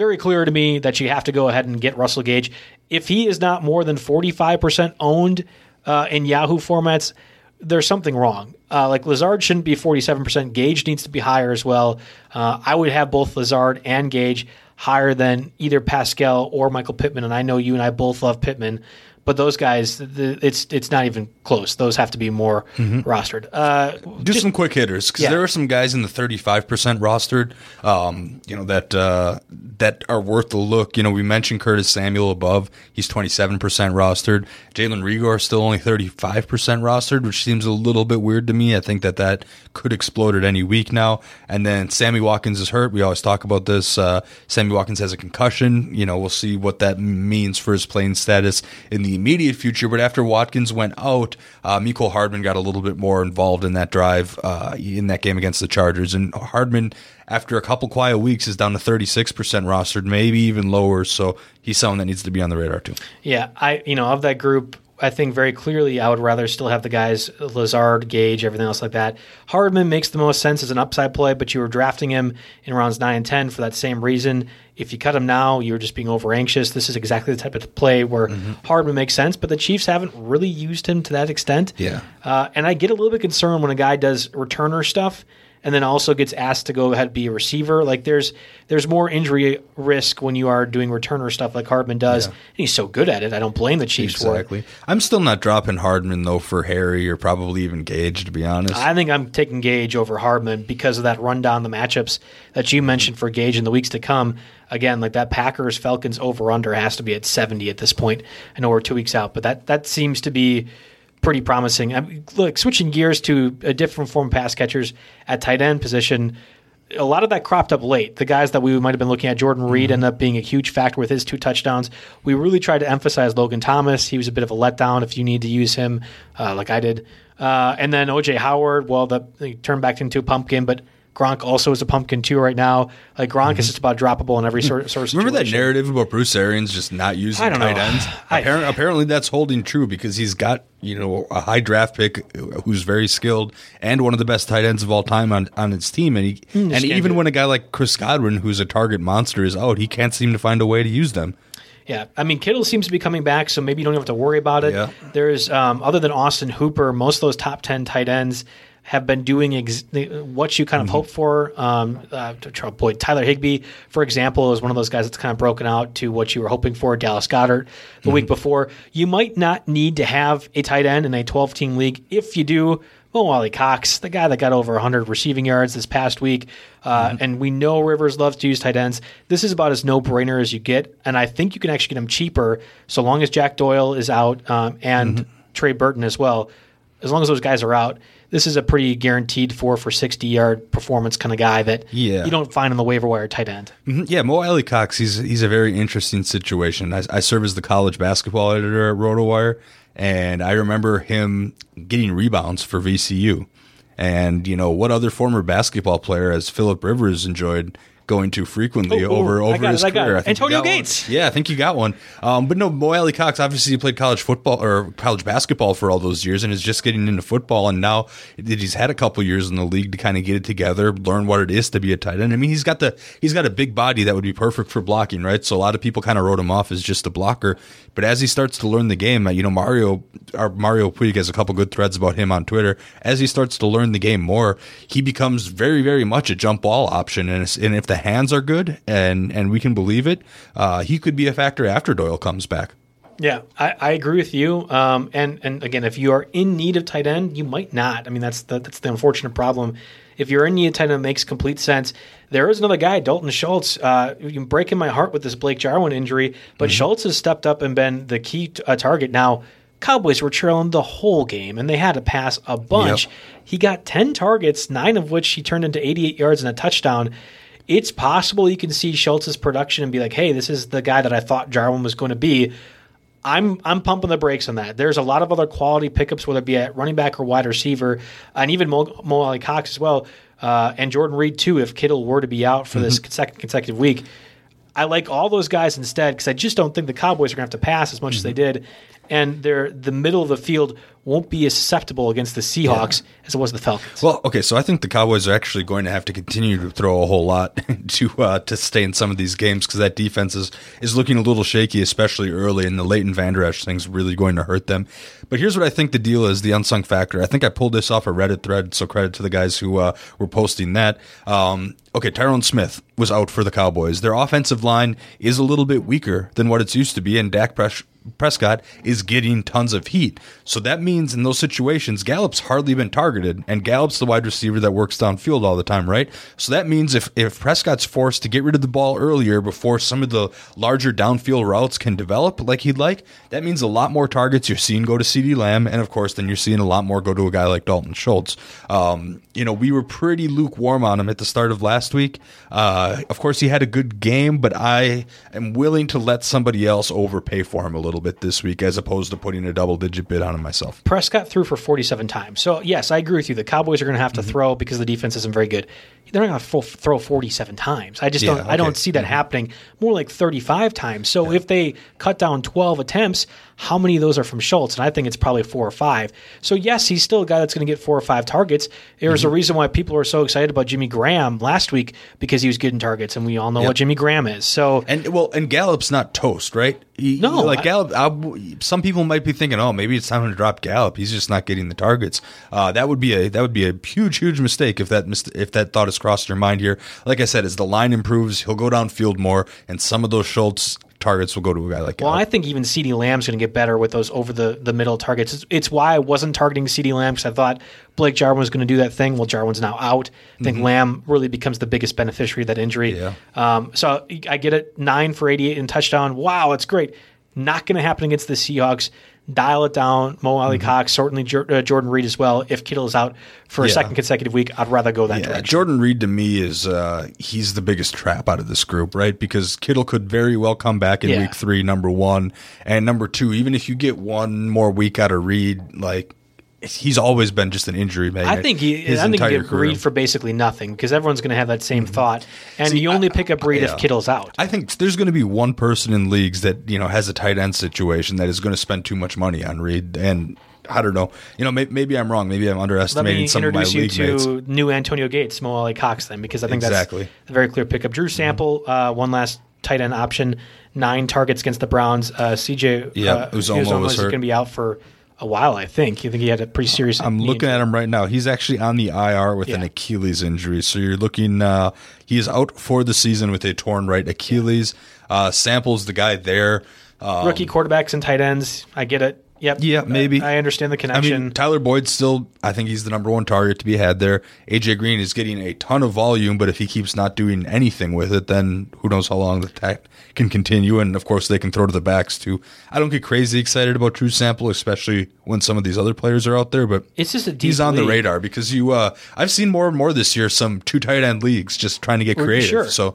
very clear to me that you have to go ahead and get Russell Gage. If he is not more than 45% owned uh, in Yahoo formats, there's something wrong. Uh, like Lazard shouldn't be 47%. Gage needs to be higher as well. Uh, I would have both Lazard and Gage higher than either Pascal or Michael Pittman. And I know you and I both love Pittman, But those guys, the, it's it's not even close. Those have to be more rostered. Uh, Do some quick hitters because Yeah. there are some guys in the 35% rostered, um, you know, that uh, that are worth the look. You know, we mentioned Curtis Samuel above. He's 27% rostered. Jalen Reagor is still only 35% rostered, which seems a little bit weird to me. I think that that could explode at any week now. And then Sammy Watkins is hurt. We always talk about this. Uh, Sammy Watkins has a concussion. You know, we'll see what that means for his playing status in the immediate future. But after Watkins went out, uh, Hardman got a little bit more involved in that drive uh, in that game against the Chargers. And Hardman, after a couple quiet weeks, is down to 36% rostered, maybe even lower. So he's someone that needs to be on the radar too. Yeah, I you know of that group, I think very clearly I would rather still have the guys Lazard, Gage, everything else like that. Hardman makes the most sense as an upside play, but you were drafting him in rounds nine and ten for that same reason. If you cut him now, you're just being over anxious. This is exactly the type of play where Hardman makes sense, but the Chiefs haven't really used him to that extent. Yeah. Uh, and I get a little bit concerned when a guy does returner stuff and then also gets asked to go ahead and be a receiver. Like there's there's more injury risk when you are doing returner stuff like Hardman does. And he's so good at it. I don't blame the Chiefs for it. Exactly. I'm still not dropping Hardman though for Harry or probably even Gage to be honest. I think I'm taking Gage over Hardman because of that rundown the matchups that you mentioned for Gage in the weeks to come. Again, like that Packers Falcons over under has to be at 70 at this point. I know we're two weeks out, but that that seems to be pretty promising. I mean, look, switching gears to a different form of pass catchers at tight end position. A lot of that cropped up late. The guys that we might have been looking at, Jordan Reed, ended up being a huge factor with his two touchdowns. We really tried to emphasize Logan Thomas. He was a bit of a letdown if you need to use him, uh, like I did. Uh, and then OJ Howard, well, the, he turned back into a pumpkin, but Gronk also is a pumpkin too right now. Like Gronk is just about droppable in every sort, sort of Mm-hmm. Remember that narrative about Bruce Arians just not using tight know. ends? I- Apparently, apparently, that's holding true because he's got you know a high draft pick who's very skilled and one of the best tight ends of all time on, on his team. And he and even when a guy like Chris Godwin, who's a target monster, is out, he can't seem to find a way to use them. Yeah, I mean Kittle seems to be coming back, so maybe you don't have to worry about it. Yeah. There's um, other than Austin Hooper, most of those top ten tight ends have been doing ex- what you kind of hope for. Um, uh, boy, Tyler Higbee, for example, is one of those guys that's kind of broken out to what you were hoping for. Dallas Goedert the week before. You might not need to have a tight end in a 12 team league. If you do, Mo Alie-Cox, the guy that got over 100 receiving yards this past week, uh, and we know Rivers loves to use tight ends. This is about as no brainer as you get, and I think you can actually get him cheaper so long as Jack Doyle is out um, and Trey Burton as well. As long as those guys are out, this is a pretty guaranteed four for 60 yard performance kind of guy that Yeah. you don't find on the waiver wire tight end. Mhm. Yeah, Mo Alie-Cox, he's he's a very interesting situation. I, I serve as the college basketball editor at RotoWire, and I remember him getting rebounds for VCU. And you know what other former basketball player has Philip Rivers enjoyed going to frequently Oh, oh, over I over his it, I career? it. I think Antonio got one. Gates. Yeah, I think you got one. Um, but no, Mo Alie-Cox, obviously he played college football or college basketball for all those years and is just getting into football. And now that he's had a couple years in the league to kind of get it together, learn what it is to be a tight end. I mean, he's got the, he's got a big body that would be perfect for blocking, right? So a lot of people kind of wrote him off as just a blocker. But as he starts to learn the game, uh, you know, Mario, our Mario Puig has a couple good threads about him on Twitter. As he starts to learn the game more, he becomes very, very much a jump ball option. And, and if the hands are good and, and we can believe it, uh, he could be a factor after Doyle comes back. Yeah, I, I agree with you. Um, and and again, if you are in need of tight end, you might not. I mean, that's the that's the unfortunate problem. If you're in of it makes complete sense. There is another guy, Dalton Schultz. Uh, you're breaking my heart with this Blake Jarwin injury, but Schultz has stepped up and been the key t- uh, target. Now, Cowboys were trailing the whole game, and they had to pass a bunch. Yep. He got ten targets, nine of which he turned into 88 yards and a touchdown. It's possible you can see Schultz's production and be like, "Hey, this is the guy that I thought Jarwin was going to be." I'm I'm pumping the brakes on that. There's a lot of other quality pickups, whether it be at running back or wide receiver, and even Mo, Mo Alie-Cox as well, uh, and Jordan Reed too. If Kittle were to be out for this second consecutive week, I like all those guys instead because I just don't think the Cowboys are going to have to pass as much as they did, and they're the middle of the field won't be as susceptible against the Seahawks as it was the Falcons. Well, okay, so I think the Cowboys are actually going to have to continue to throw a whole lot to uh, to stay in some of these games because that defense is, is looking a little shaky, especially early, and the Leighton Vander Esch thing's really going to hurt them. But here's what I think the deal is: the unsung factor. I think I pulled this off a Reddit thread, so credit to the guys who uh, were posting that. Um, okay, Tyron Smith was out for the Cowboys. Their offensive line is a little bit weaker than what it's used to be, and Dak Pres- Prescott is getting tons of heat. So that means in those situations, Gallup's hardly been targeted, and Gallup's the wide receiver that works downfield all the time, right? So that means if, if Prescott's forced to get rid of the ball earlier before some of the larger downfield routes can develop like he'd like, that means a lot more targets you're seeing go to CeeDee Lamb, and of course, then you're seeing a lot more go to a guy like Dalton Schultz. Um, you know, we were pretty lukewarm on him at the start of last week. Uh, of course, he had a good game, but I am willing to let somebody else overpay for him a little bit this week as opposed to putting a double digit bid on him myself. Prescott threw for 47 times. So, yes, I agree with you. The Cowboys are going to have to Mm-hmm. throw because the defense isn't very good. They're not going to throw 47 times. I just Yeah, don't I don't okay. Mm-hmm. see that happening. More like 35 times. So, if they cut down 12 attempts, how many of those are from Schultz? And I think it's probably 4 or 5. So, yes, he's still a guy that's going to get 4 or 5 targets. There's Mm-hmm. a reason why people were so excited about Jimmy Graham last week because he was getting targets and we all know what Jimmy Graham is. So, And well, and Gallup's not toast, right? He, No, like I- Gallup. I, some people might be thinking, oh, maybe it's time to drop Gallup. He's just not getting the targets. Uh, that would be a that would be a huge, huge mistake if that if that thought has crossed your mind here. Like I said, as the line improves, he'll go downfield more, and some of those Schultz targets will go to a guy like Well, I think even CeeDee Lamb's going to get better with those over the, the middle targets. It's, it's why I wasn't targeting CeeDee Lamb because I thought Blake Jarwin was going to do that thing. Well, Jarwin's now out. I think Lamb really becomes the biggest beneficiary of that injury. Mm-hmm. Yeah. Um, so I get it. Nine for 88 and touchdown. Wow, that's great. Not going to happen against the Seahawks. Dial it down. Mo Alie-Cox, certainly uh, Jordan Reed as well. If Kittle is out for a Mm-hmm. Yeah. second consecutive week, I'd rather go that Yeah, direction. Jordan Reed to me is uh, he's the biggest trap out of this group, right? Because Kittle could very well come back in Yeah. week three, number one, and number two. Even if you get one more week out of Reed, like he's always been just an injury man. I think he, his I think you entire get. Mm-hmm. Reed for basically nothing because everyone's going to have that same thought, and you only pick up Reed yeah. if Kittle's out. I think there's going to be one person in leagues that you know has a tight end situation that is going to spend too much money on Reed, and I don't know. You know, may, maybe I'm wrong. Maybe I'm Let underestimating me some of my league mates. introduce you to new Antonio Gates, Mo Alie-Cox, then, because I think Exactly. that's a very clear pickup. Drew Sample, uh, one last tight end option, nine targets against the Browns. Uh, CJ Yeah, uh, Uzomah was is going to be out for a while, I think. You think he had a pretty serious. I'm looking injury. at him right now. He's actually on the IR with an Achilles injury. So you're looking. Uh, he is out for the season with a torn right Achilles. Uh, Samples the guy there. Uh, rookie quarterbacks and tight ends. I get it. Yep. Yeah, maybe. I understand the connection. I mean, Tyler Boyd's still. I think he's the number one target to be had there. AJ Green is getting a ton of volume, but if he keeps not doing anything with it, then who knows how long the attack can continue? And of course, they can throw to the backs too. I don't get crazy excited about Drew Sample, especially when some of these other players are out there. But It's just a he's on the radar because you. Uh, I've seen more and more this year some two tight end leagues just trying to get creative. sure. So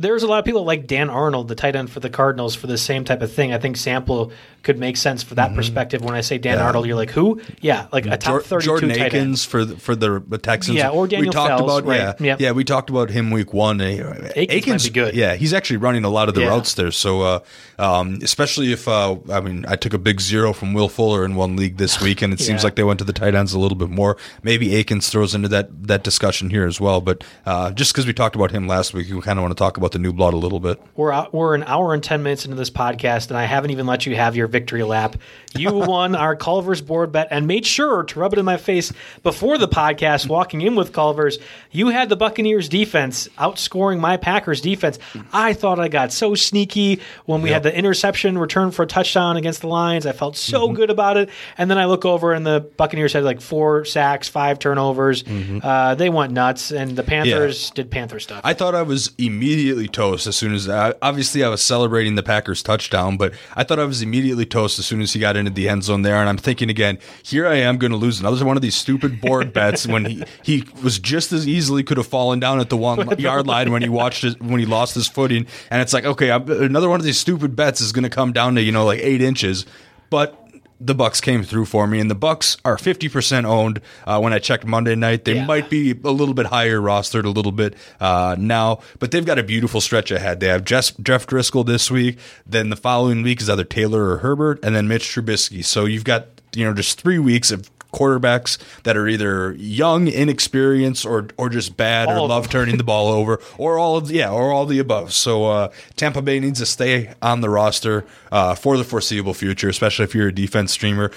There's a lot of people like Dan Arnold, the tight end for the Cardinals, for the same type of thing. I think Sample could make sense for that perspective. When I say Dan Mm-hmm. Yeah. Arnold, you're like, who? Yeah, like a top Jor- 32 Jordan tight end. Akins for the, for the Texans. Yeah, or Daniel we talked Fells, about right, yeah, yep. yeah. We talked about him week one. Uh, Akins might be good. Yeah, he's actually running a lot of the Yeah. routes there. So, uh, um, especially if uh, I mean, I took a big zero from Will Fuller in one league this week, and it seems like they went to the tight ends a little bit more. Maybe Akins throws into that that discussion here as well. But uh, just because we talked about him last week, we kind of want to talk about the new blood a little bit. We're out, we're an hour and ten minutes into this podcast, and I haven't even let you have your victory lap. You won our Culver's board bet and made sure to rub it in my face before the podcast. Walking in with Culver's, you had the Buccaneers defense outscoring my Packers defense. I thought I got so sneaky when we had the interception return for a touchdown against the Lions. I felt so mm-hmm. good about it, and then I look over and the Buccaneers had like four sacks, five turnovers. Mm-hmm. Uh, they went nuts, and the Panthers did Panther stuff. I thought I was immediately toast as soon as I, obviously I was celebrating the Packers touchdown, but I thought I was immediately toast as soon as he got into the end zone there. And I'm thinking again, here I am going to lose another one of these stupid board bets when he, he was just as easily could have fallen down at the one yard line when he watched his, when he lost his footing. And it's like, okay, I'm, another one of these stupid bets is going to come down to you know like eight inches, but the Bucks came through for me, and the Bucks are 50% owned. Uh, when I checked Monday night, they Yeah. might be a little bit higher rostered a little bit uh, now, but they've got a beautiful stretch ahead. They have Jeff, Jeff Driskel this week. Then the following week is either Taylor or Herbert, and then Mitch Trubisky. So you've got you know just three weeks of quarterbacks that are either young, inexperienced, or or just bad, All or love them. turning the ball over, or all of the, yeah, or all the above. So uh, Tampa Bay needs to stay on the roster uh, for the foreseeable future, especially if you're a defense streamer.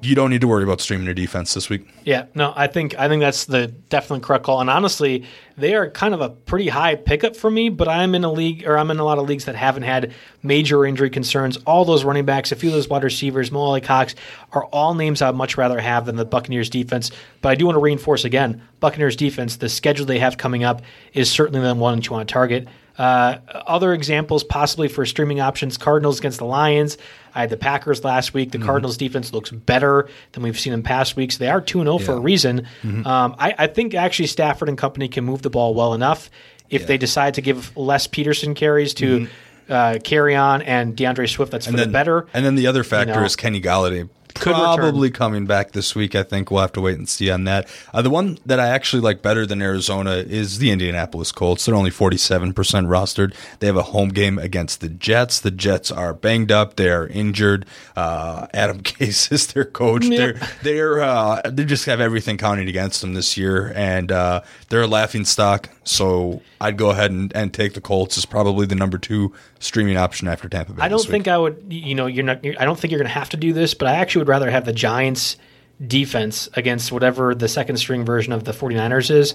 You don't need to worry about streaming your defense this week. Yeah, no, I think I think that's the definitely correct call. And honestly, they are kind of a pretty high pickup for me. But I'm in a league, or I'm in a lot of leagues that haven't had major injury concerns. All those running backs, a few of those wide receivers, Mo Alie-Cox, are all names I'd much rather have than the Buccaneers defense. But I do want to reinforce again, Buccaneers defense. The schedule they have coming up is certainly the one that you want to target. Uh, other examples, possibly for streaming options: Cardinals against the Lions. I had the Packers last week. The mm-hmm. Cardinals defense looks better than we've seen in past weeks. They are 2 0 for a reason. Mm-hmm. Um, I, I, think actually Stafford and company can move the ball well enough if yeah. they decide to give less Peterson carries to. Mm-hmm. Uh, Kerryon and D'Andre Swift. That's for then, the better. And then the other factor you know, is Kenny Golladay could probably return. coming back this week. I think we'll have to wait and see on that. Uh, the one that I actually like better than Arizona is the Indianapolis Colts. They're only 47% rostered. They have a home game against the Jets. The Jets are banged up. They are injured. Uh, Adam Gase is their coach. They're they're uh, they just have everything counting against them this year, and uh, they're a laughing stock. So I'd go ahead and, and take the Colts as probably the number two streaming option after Tampa Bay. I don't think I would. You know, you're not. You're, I don't think you're going to have to do this, but I actually would rather have the Giants defense against whatever the second string version of the 49ers is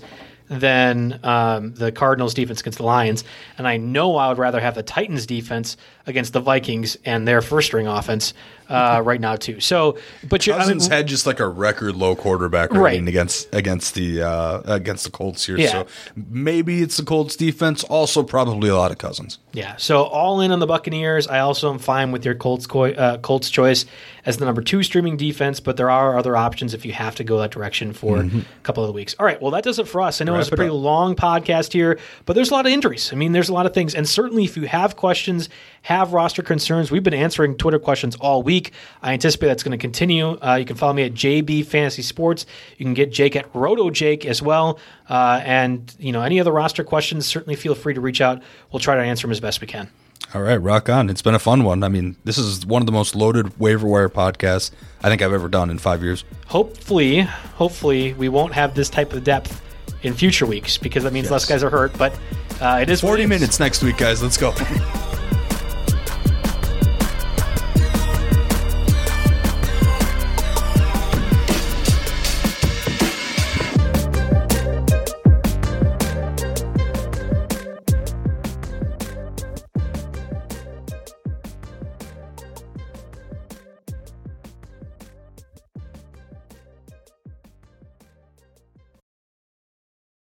than um, the Cardinals defense against the Lions. And I know I would rather have the Titans defense against the Vikings and their first string offense uh, right now too. So, but you, Cousins I mean, had just like a record low quarterback rating right. against against the uh, against the Colts here. Yeah. So maybe it's the Colts defense. Also, probably a lot of Cousins. Yeah. So all in on the Buccaneers. I also am fine with your Colts uh, Colts choice as the number two streaming defense, but there are other options if you have to go that direction for mm-hmm. a couple of weeks. All right. Well, that does it for us. I know Wrap it's a pretty long podcast here, but there's a lot of injuries. I mean, there's a lot of things, and certainly if you have questions have roster concerns. We've been answering Twitter questions all week. I anticipate that's going to continue. Uh, you can follow me at JB Fantasy Sports. You can get Jake at Roto Jake as well. Uh, and you know any other roster questions, certainly feel free to reach out. We'll try to answer them as best we can. All right, rock on. It's been a fun one. I mean, this is one of the most loaded waiver wire podcasts I think I've ever done in five years. Hopefully, hopefully we won't have this type of depth in future weeks because that means yes. less guys are hurt. But uh, it is forty minutes next week, guys. Let's go.